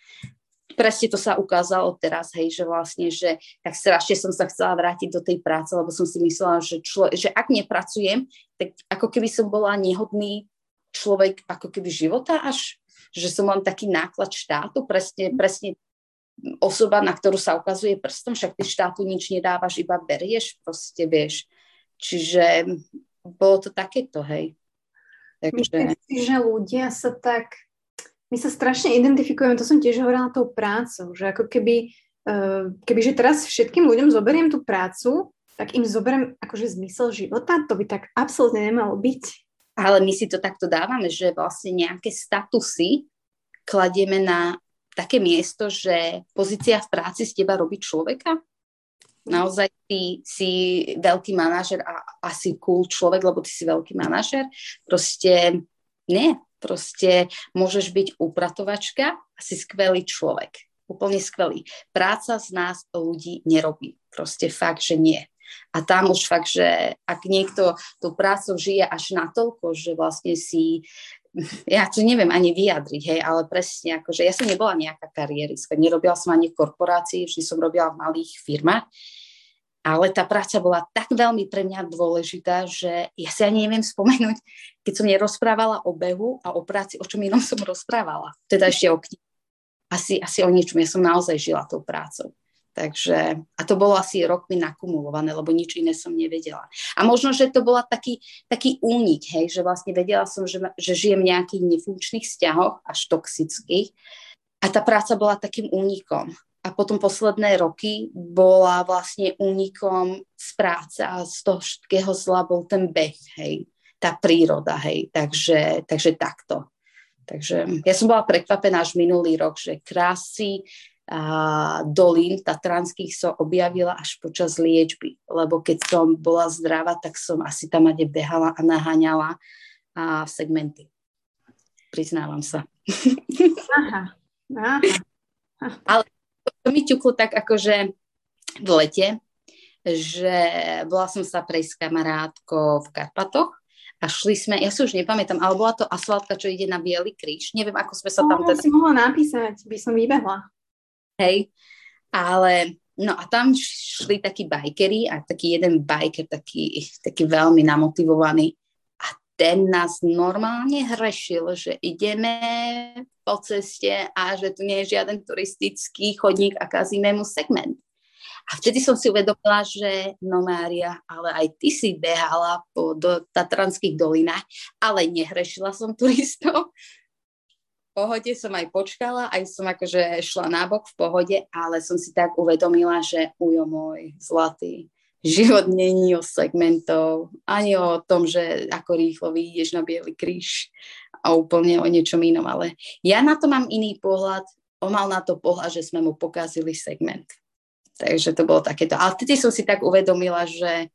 Presne to sa ukázalo teraz, hej, že vlastne, že tak strašne som sa chcela vrátiť do tej práce, lebo som si myslela, že, člo, že ak nepracujem, tak ako keby som bola nehodný človek ako keby života až, že som len taký náklad štátu, presne, presne osoba, na ktorú sa ukazuje prstom, však ty štátu nič nedávaš, iba berieš, proste vieš. Čiže bolo to takéto, hej. Myslím si, že ľudia sa tak... My sa strašne identifikujeme, to som tiež hovorila tou prácou, že ako keby, uh, kebyže teraz všetkým ľuďom zoberiem tú prácu, tak im zoberiem akože zmysel života, to by tak absolútne nemalo byť. Ale my si to takto dávame, že vlastne nejaké statusy kladieme na také miesto, že pozícia v práci z teba robí človeka. Naozaj ty si veľký manažer a asi cool človek, lebo ty si veľký manažer. Proste nie, proste môžeš byť upratovačka a si skvelý človek. Úplne skvelý. Práca z nás ľudí nerobí. Proste fakt, že nie. A tam už fakt, že ak niekto tú prácu žije až natoľko, že vlastne si [LAUGHS] ja to neviem ani vyjadriť, hej, ale presne, akože ja som nebola nejaká kariéristka, nerobila som ani v korporácii, vždy som robila v malých firmách, ale tá práca bola tak veľmi pre mňa dôležitá, že ja si ani neviem spomenúť, keď som nerozprávala o behu a o práci, o čom inom som rozprávala. Teda ešte o knihe. Asi, asi o ničom, ja som naozaj žila tou prácou. Takže, a to bolo asi rokmi nakumulované, lebo nič iné som nevedela. A možno, že to bola taký, taký únik, hej, že vlastne vedela som, že, že žijem v nejakých nefunkčných vzťahoch, až toxických. A tá práca bola takým únikom. A potom posledné roky bola vlastne únikom z práce a z toho všetkého zla bol ten beh, hej, tá príroda, hej, takže, takže takto. Takže ja som bola prekvapená až minulý rok, že krásy, a dolín tatranských som objavila až počas liečby, lebo keď som bola zdravá, tak som asi tam ade behala a naháňala a segmenty. Priznávam sa. Aha, aha. Ale to mi ťuklo tak akože v lete, že bola som sa prejsť s kamarátkou v Karpatoch a šli sme, ja si už nepamätám, ale bola to asfaltka, čo ide na Bielý kríž. Neviem, ako sme sa tam teda... si mohla napísať, by som vybehla. Hej, ale No a tam šli takí bajkery a taký jeden bajker, taký, taký veľmi namotivovaný ten nás normálne hrešil, že ideme po ceste a že tu nie je žiaden turistický chodník a kazíme mu segment. A vtedy som si uvedomila, že no Mária, ale aj ty si behala po do Tatranských dolinách, ale nehrešila som turistov. V pohode som aj počkala, aj som akože šla nábok v pohode, ale som si tak uvedomila, že ujo môj zlatý, život není o segmentov, ani o tom, že ako rýchlo vyjdeš na Bielý kríž a úplne o niečom inom, ale ja na to mám iný pohľad, on mal na to pohľad, že sme mu pokazili segment. Takže to bolo takéto. Ale vtedy som si tak uvedomila, že,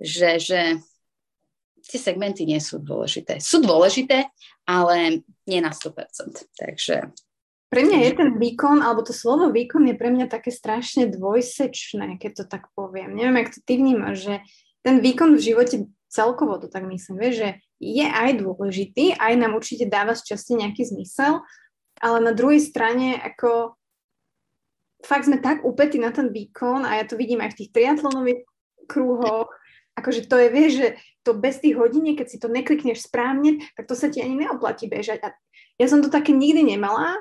že, že tie segmenty nie sú dôležité. Sú dôležité, ale nie na 100%. Takže... Pre mňa je ten výkon, alebo to slovo výkon je pre mňa také strašne dvojsečné, keď to tak poviem. Neviem, jak to ty vnímaš, že ten výkon v živote celkovo to tak myslím, vieš, že je aj dôležitý, aj nám určite dáva z časti nejaký zmysel, ale na druhej strane ako fakt sme tak upetí na ten výkon a ja to vidím aj v tých triatlonových krúhoch, akože to je, vieš, že to bez tých hodiniek, keď si to neklikneš správne, tak to sa ti ani neoplatí bežať. A ja som to také nikdy nemala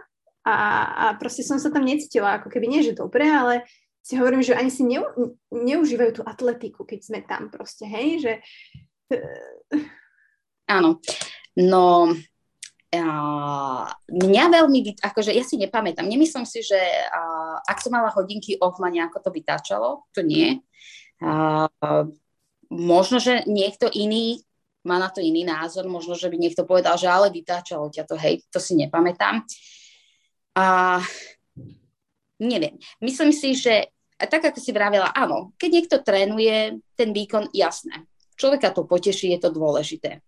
a, a proste som sa tam necítila, ako keby nie, že dobre, ale si hovorím, že ani si neu, neužívajú tú atletiku, keď sme tam proste, hej, že... Áno, no Uh, mňa veľmi, akože ja si nepamätám, nemyslím si, že uh, ak som mala hodinky off, ma nejako to vytáčalo, to nie. Uh, možno, že niekto iný má na to iný názor, možno, že by niekto povedal, že ale vytáčalo ťa to, hej, to si nepamätám. A neviem, myslím si, že tak ako si vravila, áno, keď niekto trénuje ten výkon, jasné, človeka to poteší, je to dôležité.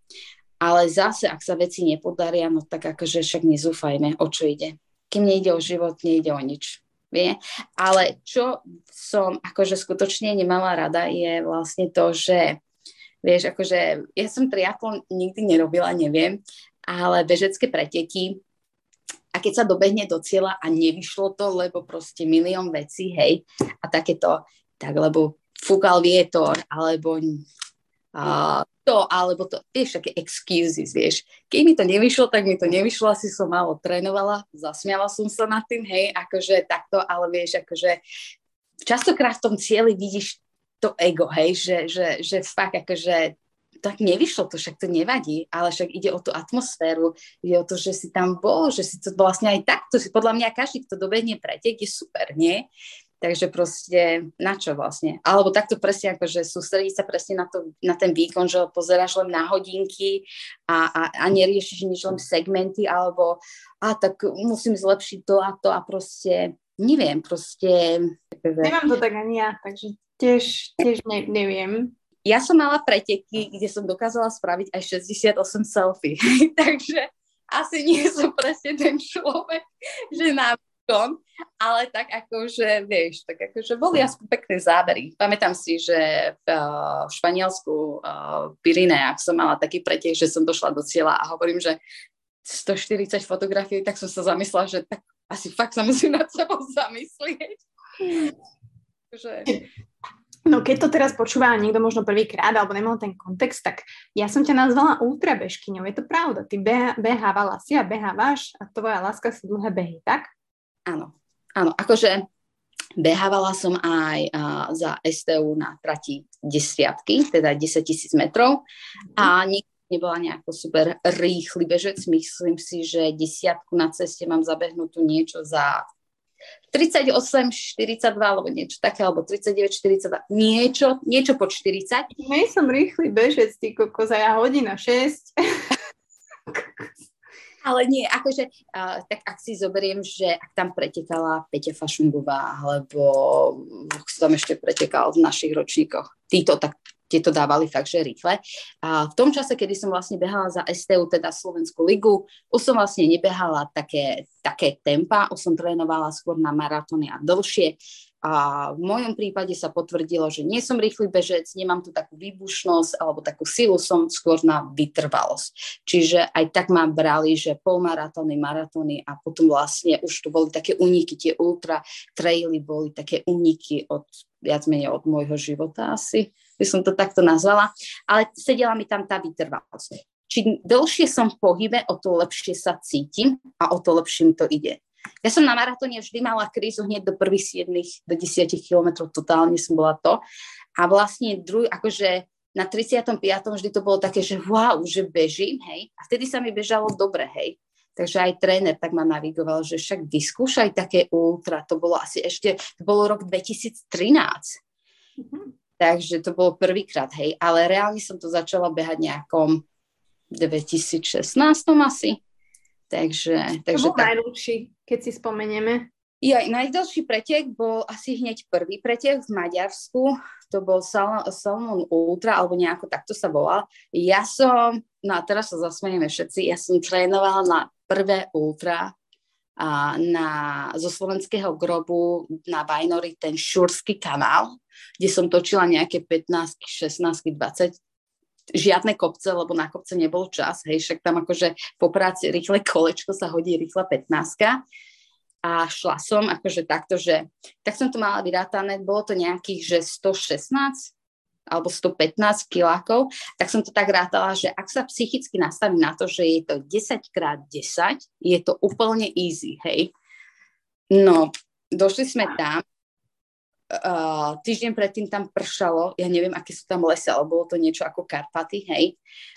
Ale zase, ak sa veci nepodaria, no tak akože však nezúfajme, o čo ide. Kým nejde o život, nejde o nič. Vie? Ale čo som akože skutočne nemala rada je vlastne to, že vieš, akože ja som triatlon nikdy nerobila, neviem, ale bežecké preteky a keď sa dobehne do cieľa a nevyšlo to, lebo proste milión vecí, hej, a takéto, tak lebo fúkal vietor, alebo a, to, alebo to, vieš, také excuses, vieš. Keď mi to nevyšlo, tak mi to nevyšlo, asi som málo trénovala, zasmiala som sa nad tým, hej, akože takto, ale vieš, akože častokrát v tom cieli vidíš to ego, hej, že, že, že fakt akože tak nevyšlo to, však to nevadí, ale však ide o tú atmosféru, ide o to, že si tam bol, že si to vlastne aj takto, si podľa mňa každý, kto dobehne pretek, je super, nie? Takže proste na čo vlastne? Alebo takto presne ako, že sústrediť sa presne na, to, na ten výkon, že pozeráš len na hodinky a, a, a neriešiš nič len segmenty, alebo a tak musím zlepšiť to a to a proste neviem, proste... Nemám to tak ani ja, takže tiež, tiež ne, neviem. Ja som mala preteky, kde som dokázala spraviť aj 68 selfie, [LAUGHS] takže asi nie som presne ten človek, že na výkon, ale tak akože, vieš, tak akože boli aspoň pekné zábery. Pamätám si, že v, v Španielsku, v Pirineách som mala taký pretek, že som došla do cieľa a hovorím, že 140 fotografií, tak som sa zamyslela, že tak asi fakt sa musím nad sebou zamyslieť. [LAUGHS] že... No keď to teraz počúva niekto možno prvýkrát alebo nemal ten kontext, tak ja som ťa nazvala ultrabežkyňou, je to pravda. Ty beha, behávala si a behávaš a tvoja láska sú dlhé behy, tak? Áno, áno, akože behávala som aj uh, za STU na trati desiatky, teda 10 tisíc metrov a nikdy nebola nejako super rýchly bežec. Myslím si, že desiatku na ceste mám zabehnutú niečo za 38, 42 alebo niečo také, alebo 39, 42, niečo, niečo po 40. Nie som rýchly bežec, ty kokos, a ja hodina 6. Ale nie, akože, uh, tak ak si zoberiem, že ak tam pretekala Peťa Fašungová, alebo kto tam ešte pretekal v našich ročníkoch, títo tak tieto dávali fakt, že rýchle. A v tom čase, kedy som vlastne behala za STU, teda Slovenskú ligu, už som vlastne nebehala také, také tempa, už som trénovala skôr na maratóny a dlhšie. a v mojom prípade sa potvrdilo, že nie som rýchly bežec, nemám tu takú výbušnosť alebo takú silu, som skôr na vytrvalosť. Čiže aj tak ma brali, že polmaratóny, maratóny a potom vlastne už to boli také uniky, tie ultra traily boli také uniky od viac menej od môjho života asi, by som to takto nazvala, ale sedela mi tam tá vytrvalosť. Čím dlhšie som v pohybe, o to lepšie sa cítim a o to lepšie mi to ide. Ja som na maratóne vždy mala krízu hneď do prvých 7, do 10 kilometrov, totálne som bola to. A vlastne druhý, akože na 35. vždy to bolo také, že wow, že bežím, hej. A vtedy sa mi bežalo dobre, hej. Takže aj tréner tak ma navigoval, že však vyskúšaj také ultra. To bolo asi ešte, to bolo rok 2013. Mm-hmm. Takže to bolo prvýkrát, hej. Ale reálne som to začala behať nejakom 2016 asi. Takže, takže to bol tak. najdlhší, keď si spomenieme. Ja, najdlhší pretek bol asi hneď prvý pretek v Maďarsku. To bol Sal- Salomon Ultra, alebo nejako takto sa volal. Ja som, no a teraz sa zasmejeme všetci, ja som trénovala na prvé Ultra na, zo slovenského grobu na Vajnori ten Šurský kanál, kde som točila nejaké 15, 16, 20 žiadne kopce, lebo na kopce nebol čas, hej, však tam akože po práci rýchle kolečko sa hodí rýchle 15 a šla som akože takto, že tak som to mala vyrátané, bolo to nejakých, že 116 alebo 115 kilákov, tak som to tak rátala, že ak sa psychicky nastavím na to, že je to 10 krát 10, je to úplne easy, hej. No, došli sme tam, uh, týždeň predtým tam pršalo, ja neviem, aké sú tam lesy, ale bolo to niečo ako Karpaty, hej.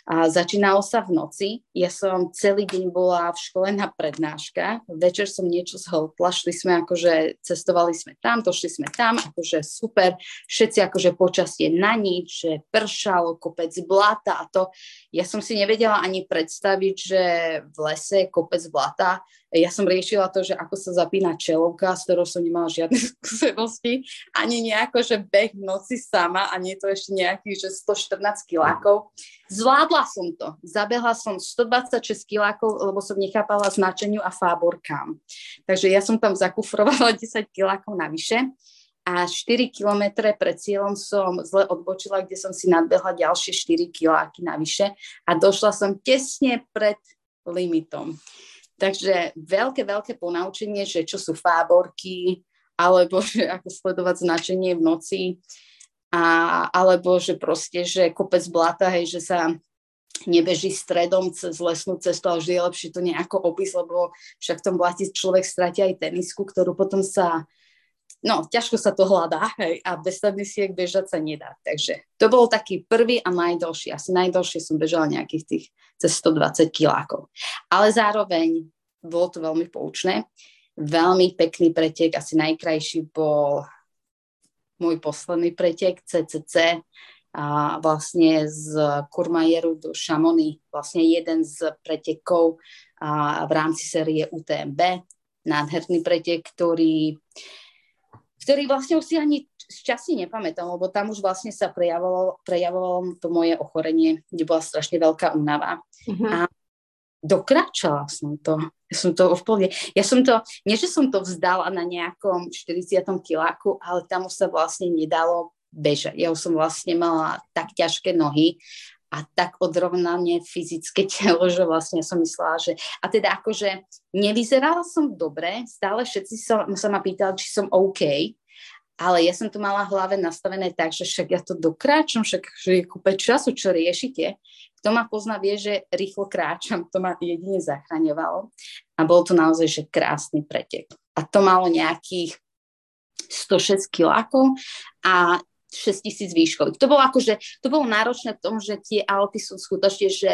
A začínalo sa v noci, ja som celý deň bola v škole na prednáška, večer som niečo zhltla, šli sme akože, cestovali sme tam, došli sme tam, akože super, všetci akože počasie na nič, že pršalo, kopec blata a to, ja som si nevedela ani predstaviť, že v lese kopec blata, ja som riešila to, že ako sa zapína čelovka, s ktorou som nemala žiadne [LAUGHS] skúsenosti, ani nejako, že beh v noci sama a nie to ešte nejakých, že 114 kilákov. Zvládla som to. Zabehla som 126 kilákov, lebo som nechápala značeniu a fáborkám. Takže ja som tam zakufrovala [LAUGHS] 10 kilákov navyše a 4 kilometre pred cieľom som zle odbočila, kde som si nadbehla ďalšie 4 kiláky navyše a došla som tesne pred limitom. Takže veľké, veľké ponaučenie, že čo sú fáborky, alebo že ako sledovať značenie v noci, a, alebo že proste, že kopec blata, hej, že sa nebeží stredom cez lesnú cestu a vždy je lepšie to nejako obísť, lebo však v tom blati človek stratí aj tenisku, ktorú potom sa no, ťažko sa to hľadá, hej, a bez tenisiek bežať sa nedá. Takže to bol taký prvý a najdlhší. Asi najdlhšie som bežala nejakých tých cez 120 kilákov. Ale zároveň bolo to veľmi poučné. Veľmi pekný pretek, asi najkrajší bol môj posledný pretek CCC a vlastne z Kurmajeru do Šamony, vlastne jeden z pretekov a v rámci série UTMB, nádherný pretek, ktorý ktorý vlastne už si ani z časti nepamätám, lebo tam už vlastne sa prejavovalo, prejavovalo to moje ochorenie, kde bola strašne veľká únava. Uh-huh. A dokráčala som to. Ja som to v pohode. Ja som to, nie že som to vzdala na nejakom 40. kiláku, ale tam už sa vlastne nedalo bežať. Ja už som vlastne mala tak ťažké nohy a tak odrovnané fyzické telo, že vlastne som myslela, že... A teda akože nevyzerala som dobre, stále všetci sa, sa ma pýtali, či som OK, ale ja som to mala v hlave nastavené tak, že však ja to dokráčam, však že je kúpe času, čo riešite. Kto ma pozná, vie, že rýchlo kráčam, to ma jedine zachraňovalo. A bol to naozaj, že krásny pretek. A to malo nejakých 106 kilákov a 6 tisíc výškových. To bolo akože, to bolo náročné v tom, že tie Alpy sú skutočne, že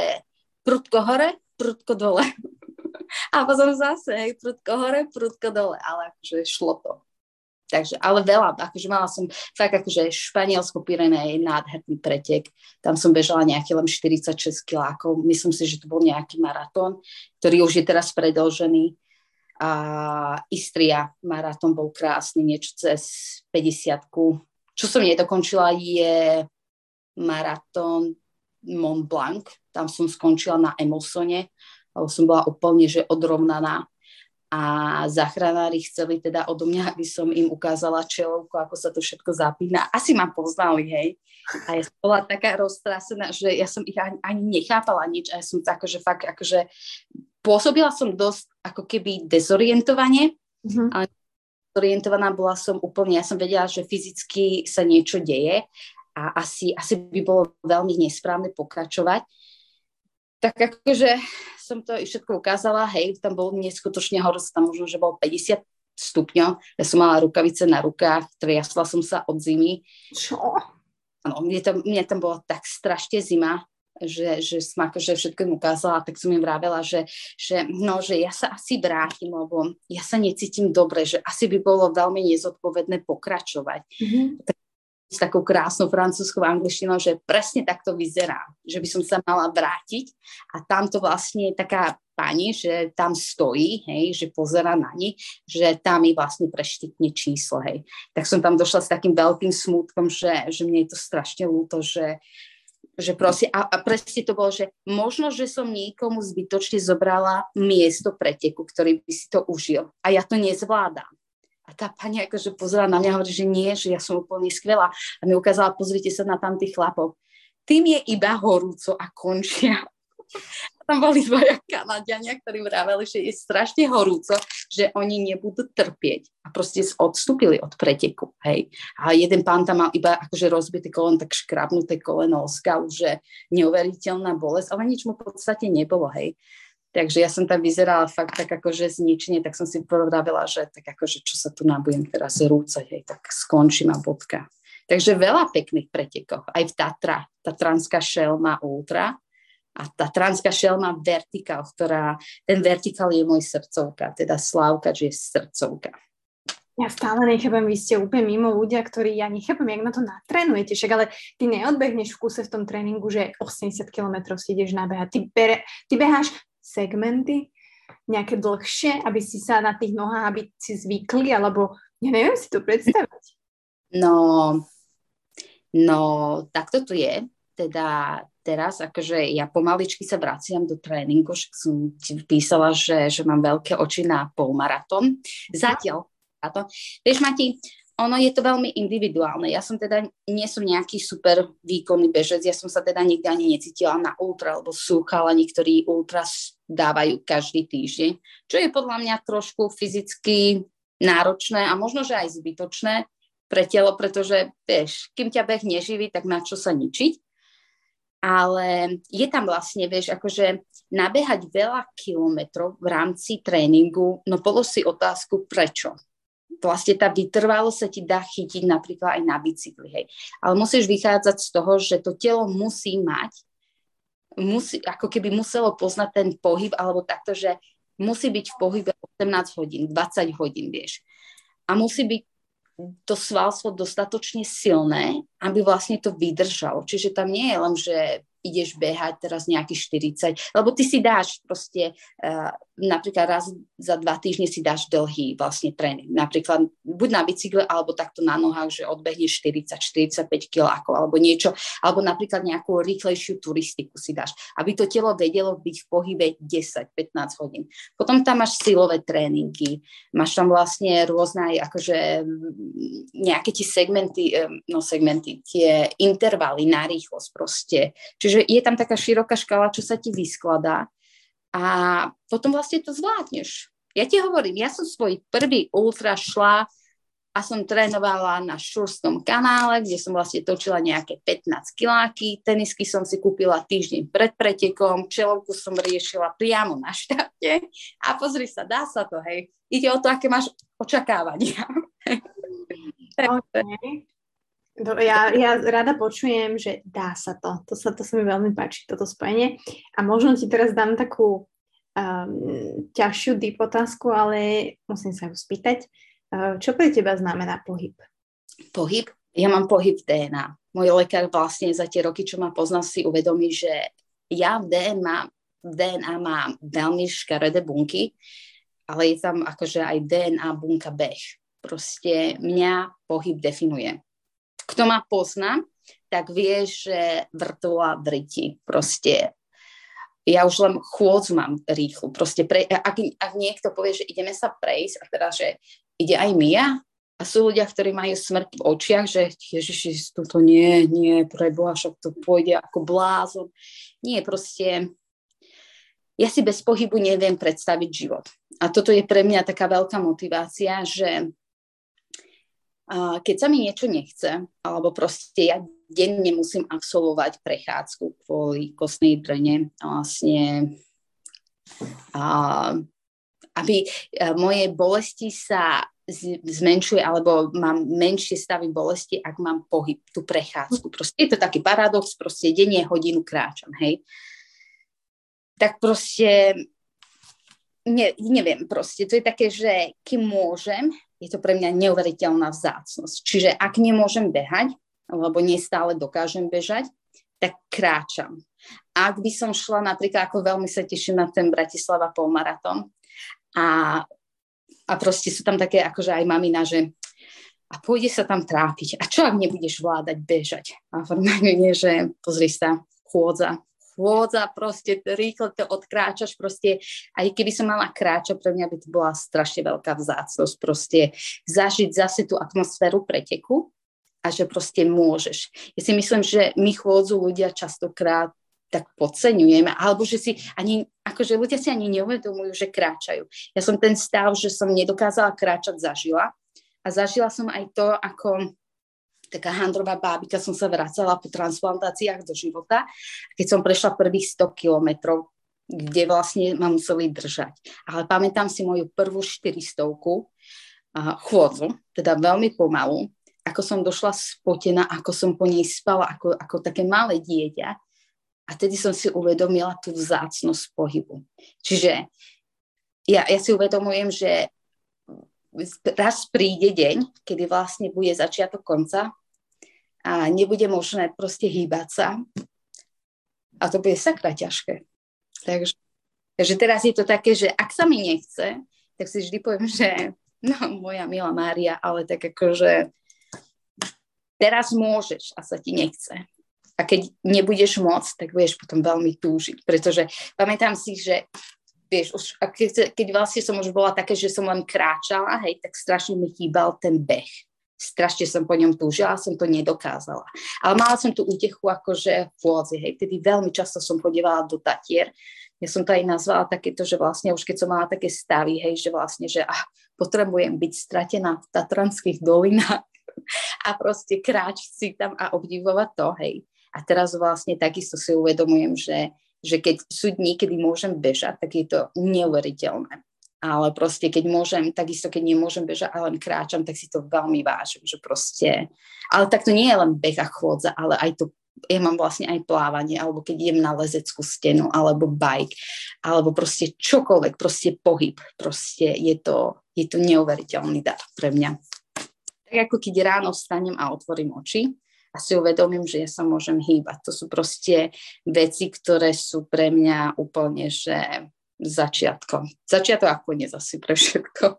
prudko hore, prudko dole. [LAUGHS] A potom zase, hej, prudko hore, prudko dole, ale akože šlo to. Takže, ale veľa, akože mala som fakt akože Španielsko Pirenej, nádherný pretek, tam som bežala nejaký len 46 kilákov, myslím si, že to bol nejaký maratón, ktorý už je teraz predlžený a Istria maratón bol krásny, niečo cez 50 Čo som nedokončila je maratón Mont Blanc, tam som skončila na Emulsone, som bola úplne že odrovnaná a záchranári chceli teda odo mňa, aby som im ukázala čelovku, ako sa to všetko zapína. Asi ma poznali, hej. A ja som bola taká roztrasená, že ja som ich ani, ani nechápala nič a ja som tak, akože fakt, akože pôsobila som dosť ako keby dezorientovane, mm-hmm. ale orientovaná bola som úplne, ja som vedela, že fyzicky sa niečo deje a asi, asi by bolo veľmi nesprávne pokračovať. Tak akože som to všetko ukázala, hej, tam bol neskutočne horúco, tam možno, že bol 50 stupňov, ja som mala rukavice na rukách, triasla som sa od zimy. Čo? Áno, mne tam, mne tam bola tak strašne zima, že, že som akože všetko im ukázala, tak som im vravela, že, že, no, že ja sa asi vrátim, lebo ja sa necítim dobre, že asi by bolo veľmi nezodpovedné pokračovať. Mm-hmm. Tak s takou krásnou francúzskou angličtinou, že presne takto vyzerá, že by som sa mala vrátiť a tam to vlastne je taká pani, že tam stojí, hej, že pozera na ni, že tam mi vlastne preštikne číslo, hej. Tak som tam došla s takým veľkým smútkom, že, že mne je to strašne ľúto, že, že proste, a, a presne to bolo, že možno, že som niekomu zbytočne zobrala miesto preteku, ktorý by si to užil a ja to nezvládam. A tá pani akože pozerala na mňa a hovorí, že nie, že ja som úplne skvelá. A mi ukázala, pozrite sa na tam tých chlapov. Tým je iba horúco a končia. Tam boli dvaja Kanadiania, ktorí vraveli, že je strašne horúco, že oni nebudú trpieť. A proste odstúpili od preteku. Hej. A jeden pán tam mal iba akože rozbité koleno, tak škrabnuté koleno, skav, že neuveriteľná bolesť, ale nič mu v podstate nebolo. Hej. Takže ja som tam vyzerala fakt tak akože zničenie, tak som si povedala, že tak akože čo sa tu nabudem teraz rúcať, hej, tak skončím a bodka. Takže veľa pekných pretekov. Aj v Tatra, Tatranská šelma ultra a Tatranská šelma vertikál, ktorá, ten vertikál je môj srdcovka, teda Slávka, že je srdcovka. Ja stále nechápem, vy ste úplne mimo ľudia, ktorí ja nechápem, jak na to natrénujete, však ale ty neodbehneš v kuse v tom tréningu, že 80 km si ideš nabehať. Ty, bere, ty beháš segmenty, nejaké dlhšie, aby si sa na tých nohách, aby si zvykli, alebo ja neviem si to predstaviť. No, no, takto to je. Teda teraz, akože ja pomaličky sa vraciam do tréningu, však som ti písala, že, že mám veľké oči na polmaratón. Zatiaľ. to. Vieš, Mati, ono je to veľmi individuálne. Ja som teda, nie som nejaký super výkonný bežec, ja som sa teda nikdy ani necítila na ultra, lebo sú chalani, ktorí ultra dávajú každý týždeň, čo je podľa mňa trošku fyzicky náročné a možno, že aj zbytočné pre telo, pretože vieš, kým ťa beh neživí, tak na čo sa ničiť. Ale je tam vlastne, vieš, akože nabehať veľa kilometrov v rámci tréningu, no polo si otázku, prečo vlastne tá vytrvalosť sa ti dá chytiť napríklad aj na bicykli, hej. Ale musíš vychádzať z toho, že to telo musí mať, musí, ako keby muselo poznať ten pohyb, alebo takto, že musí byť v pohybe 18 hodín, 20 hodín, vieš. A musí byť to svalstvo dostatočne silné, aby vlastne to vydržalo. Čiže tam nie je len, že ideš behať teraz nejaký 40, lebo ty si dáš proste, uh, napríklad raz za dva týždne si dáš dlhý vlastne tréning. Napríklad buď na bicykle, alebo takto na nohách, že odbehneš 40-45 kg alebo niečo, alebo napríklad nejakú rýchlejšiu turistiku si dáš, aby to telo vedelo byť v pohybe 10-15 hodín. Potom tam máš silové tréningy, máš tam vlastne rôzne akože nejaké tie segmenty, no segmenty, tie intervaly na rýchlosť proste. Čiže je tam taká široká škala, čo sa ti vyskladá a potom vlastne to zvládneš. Ja ti hovorím, ja som svoj prvý ultra šla a som trénovala na Šurskom kanále, kde som vlastne točila nejaké 15 kiláky. Tenisky som si kúpila týždeň pred pretekom, čelovku som riešila priamo na štarte a pozri sa, dá sa to, hej. Ide o to, aké máš očakávania. [LAUGHS] Okay. [LAUGHS] Ja, ja rada počujem, že dá sa to. To sa, to sa mi veľmi páči, toto spojenie. A možno ti teraz dám takú um, ťažšiu deep otázku, ale musím sa ju spýtať. Uh, čo pre teba znamená pohyb? Pohyb? Ja mám pohyb DNA. Môj lekár vlastne za tie roky, čo ma pozná, si uvedomí, že ja v DNA, v DNA mám veľmi škaredé bunky, ale je tam akože aj DNA bunka beh. Proste mňa pohyb definuje kto ma pozná, tak vie, že vrtola vrti. Proste ja už len chôdzu mám rýchlu. Proste pre, ak, ak niekto povie, že ideme sa prejsť a teraz, že ide aj Mia a sú ľudia, ktorí majú smrť v očiach, že ježiši, toto nie, nie, preboha, však to pôjde ako blázon. Nie, proste ja si bez pohybu neviem predstaviť život. A toto je pre mňa taká veľká motivácia, že keď sa mi niečo nechce, alebo proste ja denne musím absolvovať prechádzku kvôli kostnej drene, vlastne a, aby moje bolesti sa zmenšuje alebo mám menšie stavy bolesti, ak mám pohyb, tú prechádzku. Proste je to taký paradox, proste denne hodinu kráčam, hej. Tak proste ne, neviem proste, to je také, že kým môžem, je to pre mňa neuveriteľná vzácnosť. Čiže ak nemôžem behať, lebo nestále dokážem bežať, tak kráčam. Ak by som šla napríklad, ako veľmi sa teším na ten Bratislava polmaratón a, a proste sú tam také akože aj mamina, že a pôjde sa tam trápiť. A čo ak nebudeš vládať bežať? A normálne, že pozri sa, chôdza, chôdza, proste rýchlo to odkráčaš, proste aj keby som mala kráčať, pre mňa by to bola strašne veľká vzácnosť, proste zažiť zase tú atmosféru preteku a že proste môžeš. Ja si myslím, že my chôdzu ľudia častokrát tak podceňujeme, alebo že si ani, akože ľudia si ani neuvedomujú, že kráčajú. Ja som ten stav, že som nedokázala kráčať, zažila a zažila som aj to, ako taká handrová bábika, som sa vracala po transplantáciách do života, keď som prešla prvých 100 kilometrov, kde vlastne ma museli držať. Ale pamätám si moju prvú 400 chôdzu, teda veľmi pomalu, ako som došla spotená, ako som po nej spala, ako, ako také malé dieťa. A tedy som si uvedomila tú vzácnosť pohybu. Čiže ja, ja si uvedomujem, že raz príde deň, kedy vlastne bude začiatok konca a nebude možné proste hýbať sa. A to bude sakra ťažké. Takže, takže teraz je to také, že ak sa mi nechce, tak si vždy poviem, že [LAUGHS] no, moja milá Mária, ale tak akože teraz môžeš a sa ti nechce. A keď nebudeš môcť, tak budeš potom veľmi túžiť. Pretože pamätám si, že vieš, už, keď, keď vlastne som už bola také, že som len kráčala, hej, tak strašne mi chýbal ten beh strašne som po ňom túžila, som to nedokázala. Ale mala som tú útechu akože v pôdzi, hej, tedy veľmi často som chodievala do Tatier. Ja som to aj nazvala takéto, že vlastne už keď som mala také stavy, hej, že vlastne, že ah, potrebujem byť stratená v tatranských dolinách [LAUGHS] a proste kráčať si tam a obdivovať to, hej. A teraz vlastne takisto si uvedomujem, že, že keď sú dní, kedy môžem bežať, tak je to neuveriteľné ale proste keď môžem, takisto keď nemôžem bežať a len kráčam, tak si to veľmi vážim, že proste, ale tak to nie je len beh a chôdza, ale aj to, ja mám vlastne aj plávanie, alebo keď idem na lezeckú stenu, alebo bike, alebo proste čokoľvek, proste pohyb, proste je to, je to neuveriteľný dar pre mňa. Tak ako keď ráno vstanem a otvorím oči, a si uvedomím, že ja sa môžem hýbať. To sú proste veci, ktoré sú pre mňa úplne, že začiatkom. Začiatok a koniec asi pre všetko.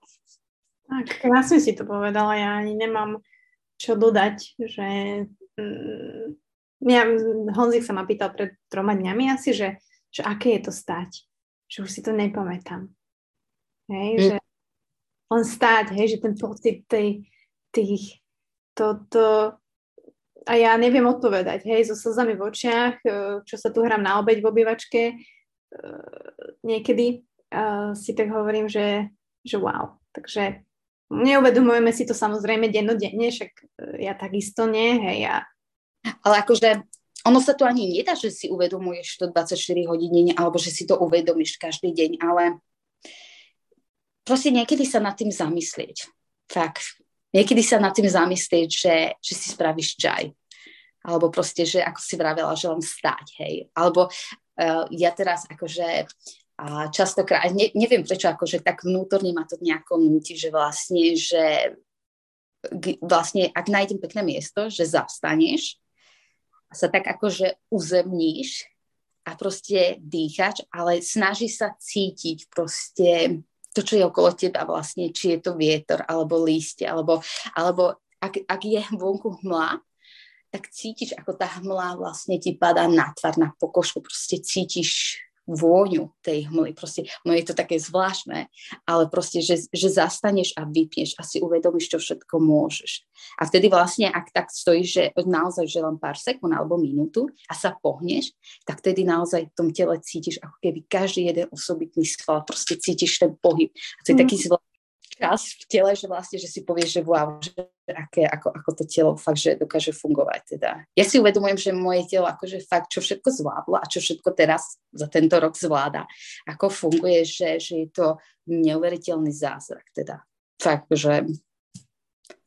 Tak, krásne si to povedala. Ja ani nemám čo dodať, že mm, ja, Honzik sa ma pýtal pred troma dňami asi, že, že aké je to stať. Že už si to nepamätám. Hej, mm. že on stáť, hej, že ten pocit tej, tých, toto, a ja neviem odpovedať, hej, so slzami v očiach, e, čo sa tu hrám na obeď v obývačke, niekedy uh, si tak hovorím, že, že wow. Takže neuvedomujeme si to samozrejme dennodenne, však uh, ja takisto nie, hej. Ja... Ale akože ono sa to ani nedá, že si uvedomuješ to 24 hodín alebo že si to uvedomíš každý deň, ale proste niekedy sa nad tým zamyslieť. Fakt. Niekedy sa nad tým zamyslieť, že, že si spravíš čaj. Alebo proste, že ako si vravela, že len stať, hej. Alebo ja teraz akože a častokrát, ne, neviem prečo, akože tak vnútorne ma to nejako núti, že vlastne, že vlastne, ak nájdem pekné miesto, že zastaneš a sa tak akože uzemníš a proste dýchaš, ale snaží sa cítiť proste to, čo je okolo teba vlastne, či je to vietor, alebo lístie, alebo, alebo ak, ak je vonku hmla, tak cítiš, ako tá hmla vlastne ti padá na tvar, na pokožku, proste cítiš vôňu tej hmly. Proste, no je to také zvláštne, ale proste, že, že zastaneš a vypneš a si uvedomíš, čo všetko môžeš. A vtedy vlastne, ak tak stojíš, že naozaj že len pár sekúnd alebo minútu a sa pohneš, tak vtedy naozaj v tom tele cítiš, ako keby každý jeden osobitný sval, proste cítiš ten pohyb. A to je mm. taký zvláštny čas v tele, že vlastne, že si povieš, že wow, že aké, ako, ako to telo fakt, že dokáže fungovať. Teda. Ja si uvedomujem, že moje telo akože fakt, čo všetko zvládlo a čo všetko teraz za tento rok zvláda, ako funguje, že, že je to neuveriteľný zázrak. Teda. Fakt, že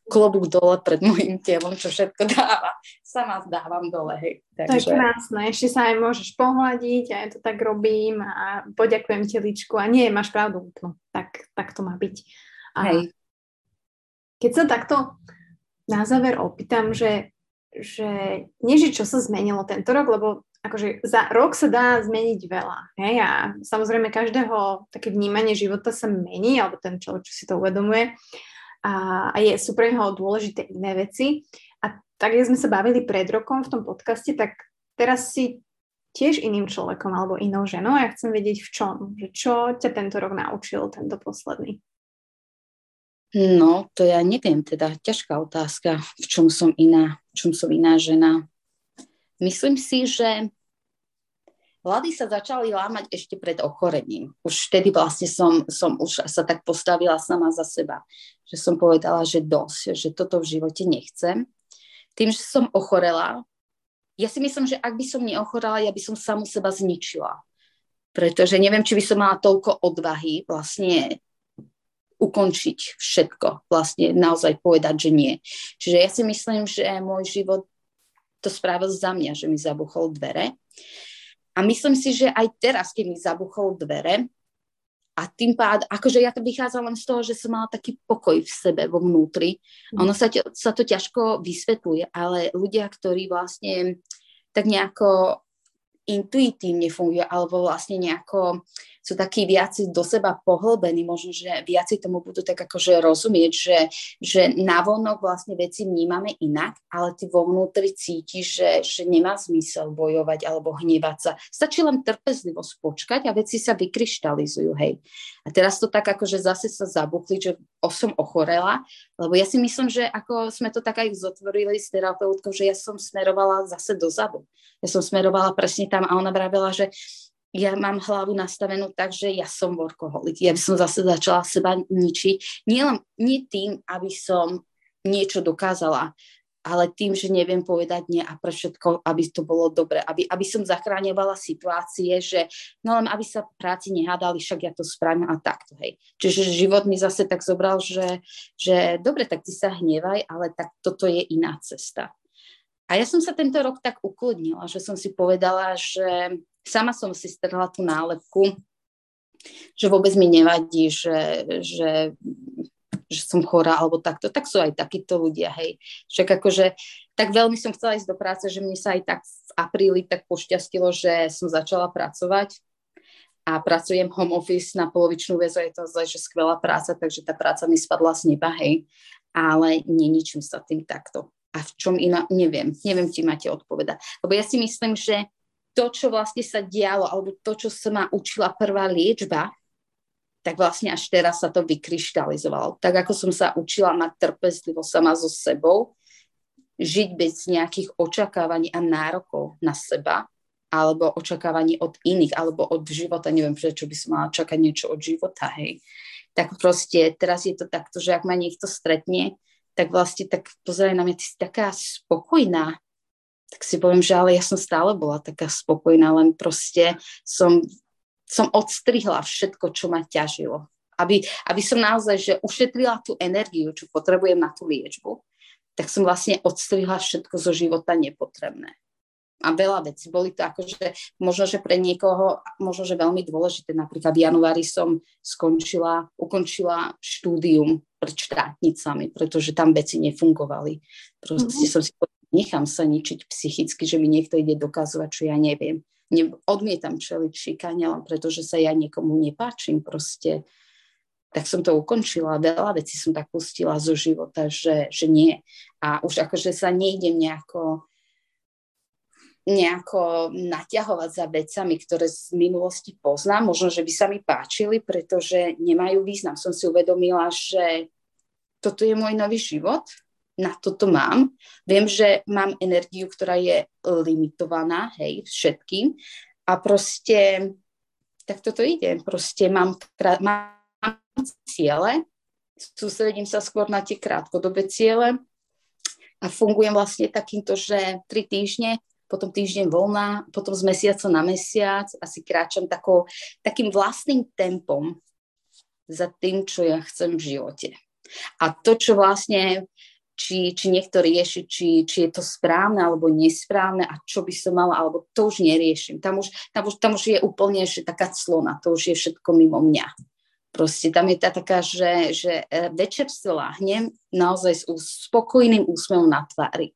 klobúk dole pred môjim telom, čo všetko dáva. Sama dávam dole, hej. Takže... To je krásne, ešte sa aj môžeš pohľadiť a ja to tak robím a poďakujem teličku a nie, máš pravdu, no, tak, tak to má byť. Hej. Keď sa takto na záver opýtam, že, že neži, čo sa zmenilo tento rok, lebo akože za rok sa dá zmeniť veľa. Hej? A samozrejme každého také vnímanie života sa mení, alebo ten človek, čo si to uvedomuje. A, a je, sú pre neho dôležité iné veci. A tak, keď sme sa bavili pred rokom v tom podcaste, tak teraz si tiež iným človekom alebo inou ženou a ja chcem vedieť v čom. Že čo ťa tento rok naučil, tento posledný? No, to ja neviem, teda ťažká otázka, v čom som iná, v čom som iná žena. Myslím si, že Hľady sa začali lámať ešte pred ochorením. Už vtedy vlastne som, som už sa tak postavila sama za seba, že som povedala, že dosť, že toto v živote nechcem. Tým, že som ochorela, ja si myslím, že ak by som neochorela, ja by som samu seba zničila. Pretože neviem, či by som mala toľko odvahy vlastne ukončiť všetko, vlastne naozaj povedať, že nie. Čiže ja si myslím, že môj život to spravil za mňa, že mi zabuchol dvere. A myslím si, že aj teraz, keď mi zabuchol dvere, a tým pád, akože ja to vychádzam len z toho, že som mala taký pokoj v sebe, vo vnútri. Mm. Ono sa, sa to ťažko vysvetľuje, ale ľudia, ktorí vlastne tak nejako intuitívne fungujú, alebo vlastne nejako sú takí viaci do seba pohlbení, možno, že viaci tomu budú tak akože rozumieť, že, že navonok vlastne veci vnímame inak, ale ty vo vnútri cítiš, že, že nemá zmysel bojovať alebo hnevať sa. Stačí len trpezlivo spočkať a veci sa vykryštalizujú, hej. A teraz to tak akože zase sa zabuchli, že som ochorela, lebo ja si myslím, že ako sme to tak aj zotvorili s terapeutkou, že ja som smerovala zase dozadu. Ja som smerovala presne tam a ona vravela, že ja mám hlavu nastavenú tak, že ja som workoholik. Ja by som zase začala seba ničiť. Nie, len, nie tým, aby som niečo dokázala, ale tým, že neviem povedať nie a pre všetko, aby to bolo dobre, aby, aby som zachráňovala situácie, že no len aby sa práci nehádali, však ja to spravím a takto, hej. Čiže život mi zase tak zobral, že, že dobre, tak ty sa hnevaj, ale tak toto je iná cesta. A ja som sa tento rok tak ukludnila, že som si povedala, že sama som si strhla tú nálepku, že vôbec mi nevadí, že, že, že som chorá alebo takto. Tak sú aj takíto ľudia, hej. Však akože tak veľmi som chcela ísť do práce, že mne sa aj tak v apríli tak pošťastilo, že som začala pracovať a pracujem home office na polovičnú väzu, je to zle, že skvelá práca, takže tá práca mi spadla z neba, hej. Ale neničím sa tým takto. A v čom iná, neviem, neviem ti máte odpovedať. Lebo ja si myslím, že to, čo vlastne sa dialo, alebo to, čo sa ma učila prvá liečba, tak vlastne až teraz sa to vykryštalizovalo. Tak ako som sa učila mať trpezlivo sama so sebou, žiť bez nejakých očakávaní a nárokov na seba, alebo očakávaní od iných, alebo od života, neviem, prečo by som mala čakať niečo od života, hej. Tak proste teraz je to takto, že ak ma niekto stretne, tak vlastne tak pozeraj na mňa, ty si taká spokojná, tak si poviem, že ale ja som stále bola taká spokojná, len proste som, som odstrihla všetko, čo ma ťažilo. Aby, aby som naozaj že ušetrila tú energiu, čo potrebujem na tú liečbu, tak som vlastne odstrihla všetko zo života nepotrebné. A veľa vecí. Boli to akože, možno, že pre niekoho, možno, že veľmi dôležité. Napríklad v januári som skončila, ukončila štúdium pred štátnicami, pretože tam veci nefungovali. Proste mm-hmm. som si nechám sa ničiť psychicky, že mi niekto ide dokazovať, čo ja neviem. Ne, odmietam čeliť šikane, len pretože sa ja niekomu nepáčim proste. Tak som to ukončila. Veľa vecí som tak pustila zo života, že, že nie. A už akože sa nejdem nejako nejako naťahovať za vecami, ktoré z minulosti poznám. Možno, že by sa mi páčili, pretože nemajú význam. Som si uvedomila, že toto je môj nový život, na toto mám. Viem, že mám energiu, ktorá je limitovaná, hej, všetkým. A proste, tak toto ide. Proste mám, mám ciele, sústredím sa skôr na tie krátkodobé ciele a fungujem vlastne takýmto, že tri týždne potom týždeň voľná, potom z mesiaca na mesiac asi kráčam takou, takým vlastným tempom za tým, čo ja chcem v živote. A to, čo vlastne, či, či niekto rieši, či, či je to správne alebo nesprávne a čo by som mala, alebo to už neriešim. Tam už, tam už, tam už je úplne že taká clona, to už je všetko mimo mňa. Proste tam je tá taká, že, že e, večer si láhnem naozaj s spokojným úsmevom na tvári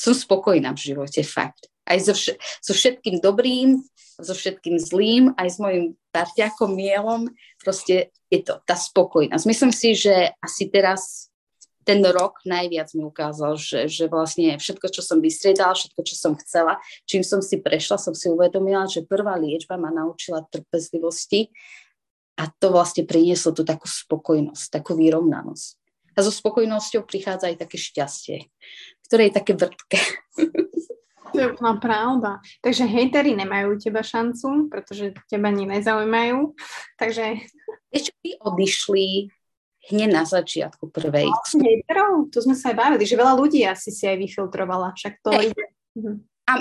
som spokojná v živote, fakt. Aj so, vš- so všetkým dobrým, so všetkým zlým, aj s mojim parťakom Mielom, proste je to tá spokojnosť. Myslím si, že asi teraz ten rok najviac mi ukázal, že, že vlastne všetko, čo som vystriedala, všetko, čo som chcela, čím som si prešla, som si uvedomila, že prvá liečba ma naučila trpezlivosti a to vlastne prinieslo tú takú spokojnosť, takú vyrovnanosť. A so spokojnosťou prichádza aj také šťastie, ktoré je také vrtké. To je úplná pravda. Takže hejtery nemajú teba šancu, pretože teba ani nezaujímajú. Takže... Ešte by odišli hneď na začiatku prvej. Hejterov? To sme sa aj bavili, že veľa ľudí asi si aj vyfiltrovala. Však to hey. ide. Mhm. A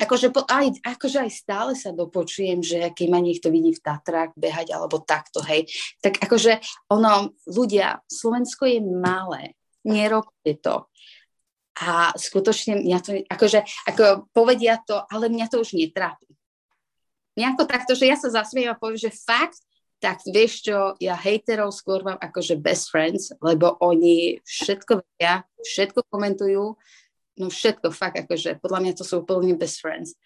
akože, aj, akože aj stále sa dopočujem, že keď ma niekto vidí v Tatrách behať alebo takto, hej, tak akože ono, ľudia, Slovensko je malé, nerobte to. A skutočne mňa to, akože, ako povedia to, ale mňa to už netrápi. Nejako takto, že ja sa zasmiem a poviem, že fakt, tak vieš čo, ja hejterov skôr mám akože best friends, lebo oni všetko vedia, všetko komentujú, no všetko, fakt, akože podľa mňa to sú úplne best friends.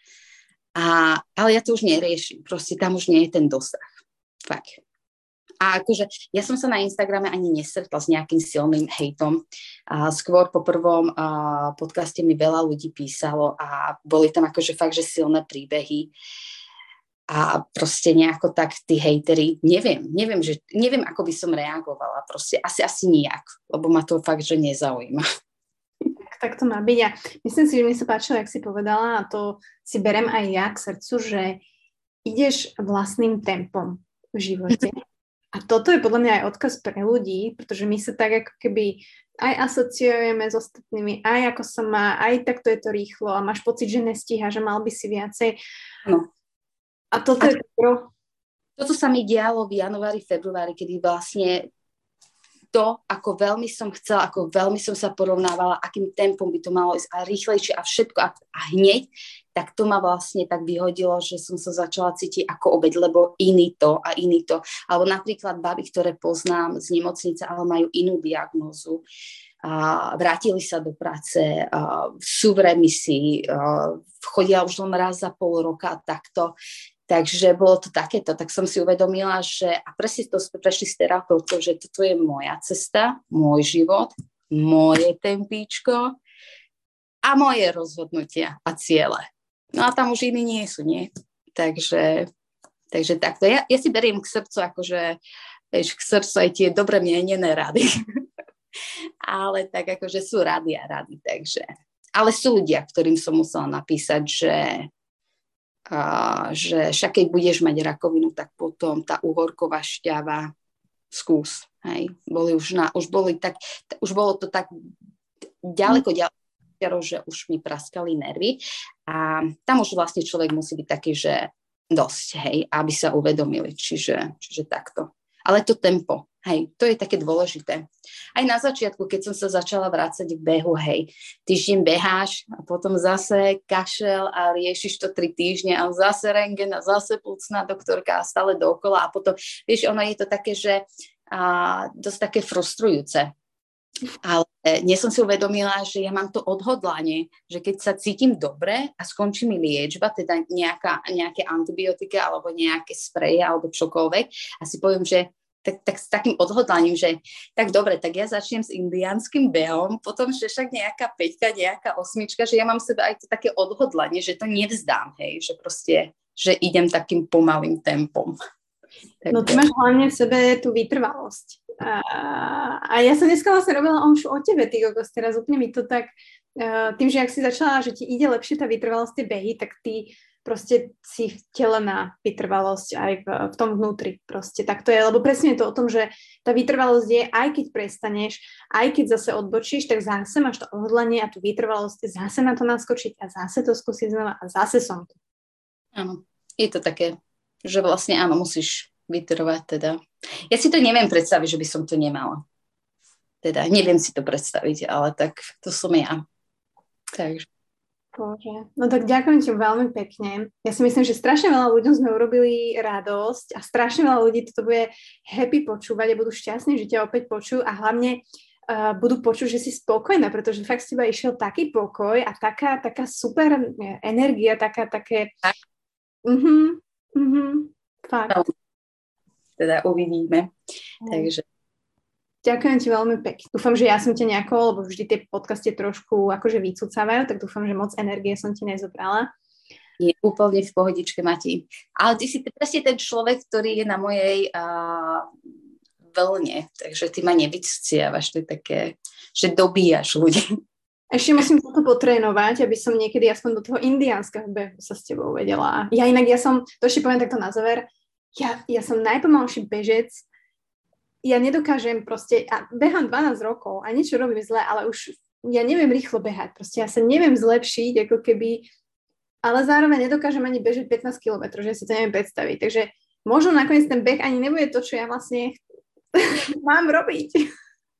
A, ale ja to už neriešim, proste tam už nie je ten dosah. Fakt. A akože ja som sa na Instagrame ani nestretla s nejakým silným hejtom. A skôr po prvom a, podcaste mi veľa ľudí písalo a boli tam akože fakt, že silné príbehy. A proste nejako tak tí hejteri, neviem, neviem, že, neviem, ako by som reagovala. Proste asi, asi nijak, lebo ma to fakt, že nezaujíma tak to má byť. A myslím si, že mi sa páčilo, jak si povedala, a to si berem aj ja k srdcu, že ideš vlastným tempom v živote. A toto je podľa mňa aj odkaz pre ľudí, pretože my sa tak ako keby aj asociujeme s ostatnými, aj ako sa má, aj takto je to rýchlo a máš pocit, že nestíha, že mal by si viacej. No. A toto je to... Toto sa mi dialo v januári, februári, kedy vlastne to, ako veľmi som chcela, ako veľmi som sa porovnávala, akým tempom by to malo ísť a rýchlejšie a všetko a, a hneď, tak to ma vlastne tak vyhodilo, že som sa začala cítiť ako obeď, lebo iný to a iný to. Alebo napríklad baby, ktoré poznám z nemocnice, ale majú inú diagnózu, a vrátili sa do práce, a sú v remisii, a chodia už len raz za pol roka takto. Takže bolo to takéto, tak som si uvedomila, že a presne to sme prešli s terapeutou, že toto je moja cesta, môj život, moje tempíčko a moje rozhodnutia a ciele. No a tam už iní nie sú, nie? Takže, takže takto. Ja, ja si beriem k srdcu, akože vieš, k srdcu aj tie dobre mienené rady. [LAUGHS] ale tak akože sú rady a rady, takže. Ale sú ľudia, ktorým som musela napísať, že a, že však keď budeš mať rakovinu, tak potom tá uhorková šťava skús. Hej. Boli už, na, už, boli tak, už bolo to tak ďaleko, ďaleko že už mi praskali nervy a tam už vlastne človek musí byť taký, že dosť, hej, aby sa uvedomili. Čiže, čiže takto. Ale to tempo, Hej, to je také dôležité. Aj na začiatku, keď som sa začala vrácať v behu, hej, týždeň beháš a potom zase kašel a riešiš to tri týždne a zase rengen a zase plúcná doktorka a stále dookola a potom, vieš, ono je to také, že a, dosť také frustrujúce. Ale nie som si uvedomila, že ja mám to odhodlanie, že keď sa cítim dobre a skončí mi liečba, teda nejaká, nejaké antibiotika alebo nejaké spreje alebo čokoľvek a si poviem, že tak, tak s takým odhodlaním, že tak dobre, tak ja začnem s indiánskym behom, potom že však nejaká peťka, nejaká osmička, že ja mám v sebe aj to také odhodlanie, že to nevzdám, hej, že proste, že idem takým pomalým tempom. No ty máš hlavne v sebe tú vytrvalosť. A, a ja som dneska vlastne robila už o tebe, ty kokos, teraz úplne mi to tak, uh, tým, že ak si začala, že ti ide lepšie tá vytrvalosť tie behy, tak ty proste si vtelená vytrvalosť aj v, v tom vnútri. Proste tak to je, lebo presne je to o tom, že tá vytrvalosť je, aj keď prestaneš, aj keď zase odbočíš, tak zase máš to odhodlanie a tú vytrvalosť zase na to naskočiť a zase to skúsiť znova a zase som tu. Áno, je to také, že vlastne áno, musíš vytrvať teda. Ja si to neviem predstaviť, že by som to nemala. Teda neviem si to predstaviť, ale tak to som ja. Takže. Bože. No tak ďakujem ti veľmi pekne. Ja si myslím, že strašne veľa ľuďom sme urobili radosť a strašne veľa ľudí toto bude happy počúvať a budú šťastní, že ťa opäť počujú a hlavne uh, budú počuť, že si spokojná, pretože fakt z teba išiel taký pokoj a taká, taká super energia, taká, také... Mhm, mhm, fakt. No, teda uvidíme. Mm. Takže Ďakujem ti veľmi pekne. Dúfam, že ja som ťa nejako, lebo vždy tie podcasty trošku akože vycúcavajú, tak dúfam, že moc energie som ti nezobrala. Je úplne v pohodičke, Mati. Ale ty si presne ten človek, ktorý je na mojej uh, vlne, takže ty ma nevycciavaš, to je také, že dobíjaš ľudí. Ešte musím toto potrénovať, aby som niekedy aspoň do toho indiánskeho behu sa s tebou vedela. Ja inak, ja som, to ešte poviem takto na záver, ja, ja som najpomalší bežec, ja nedokážem proste, a behám 12 rokov a niečo robím zle, ale už ja neviem rýchlo behať, proste ja sa neviem zlepšiť, ako keby, ale zároveň nedokážem ani bežať 15 km, že si to neviem predstaviť, takže možno nakoniec ten beh ani nebude to, čo ja vlastne [LAUGHS] mám robiť.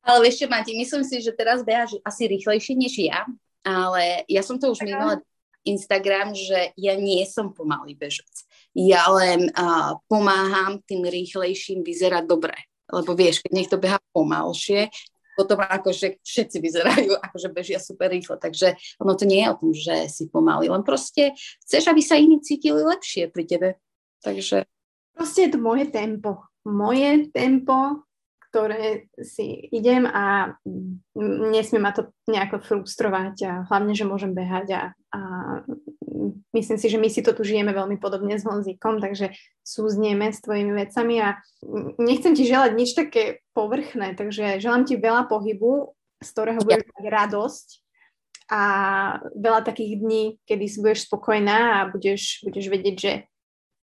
Ale vieš čo, Mati, myslím si, že teraz beháš asi rýchlejšie než ja, ale ja som to už minula Instagram, že ja nie som pomalý bežec. Ja len uh, pomáham tým rýchlejším vyzerať dobre lebo vieš, keď niekto beha pomalšie, potom akože všetci vyzerajú, [LAUGHS] akože bežia super rýchlo, takže ono to nie je o tom, že si pomalý, len proste chceš, aby sa iní cítili lepšie pri tebe, takže... Proste je to moje tempo. Moje tempo, ktoré si idem a nesmie ma to nejako frustrovať a hlavne, že môžem behať a, a myslím si, že my si to tu žijeme veľmi podobne s Honzíkom, takže súznieme s tvojimi vecami a nechcem ti želať nič také povrchné, takže želám ti veľa pohybu, z ktorého budeš mať radosť a veľa takých dní, kedy si budeš spokojná a budeš, budeš vedieť, že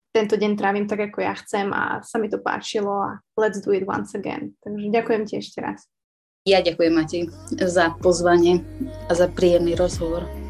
tento deň trávim tak, ako ja chcem a sa mi to páčilo a let's do it once again. Takže ďakujem ti ešte raz. Ja ďakujem, Mati, za pozvanie a za príjemný rozhovor.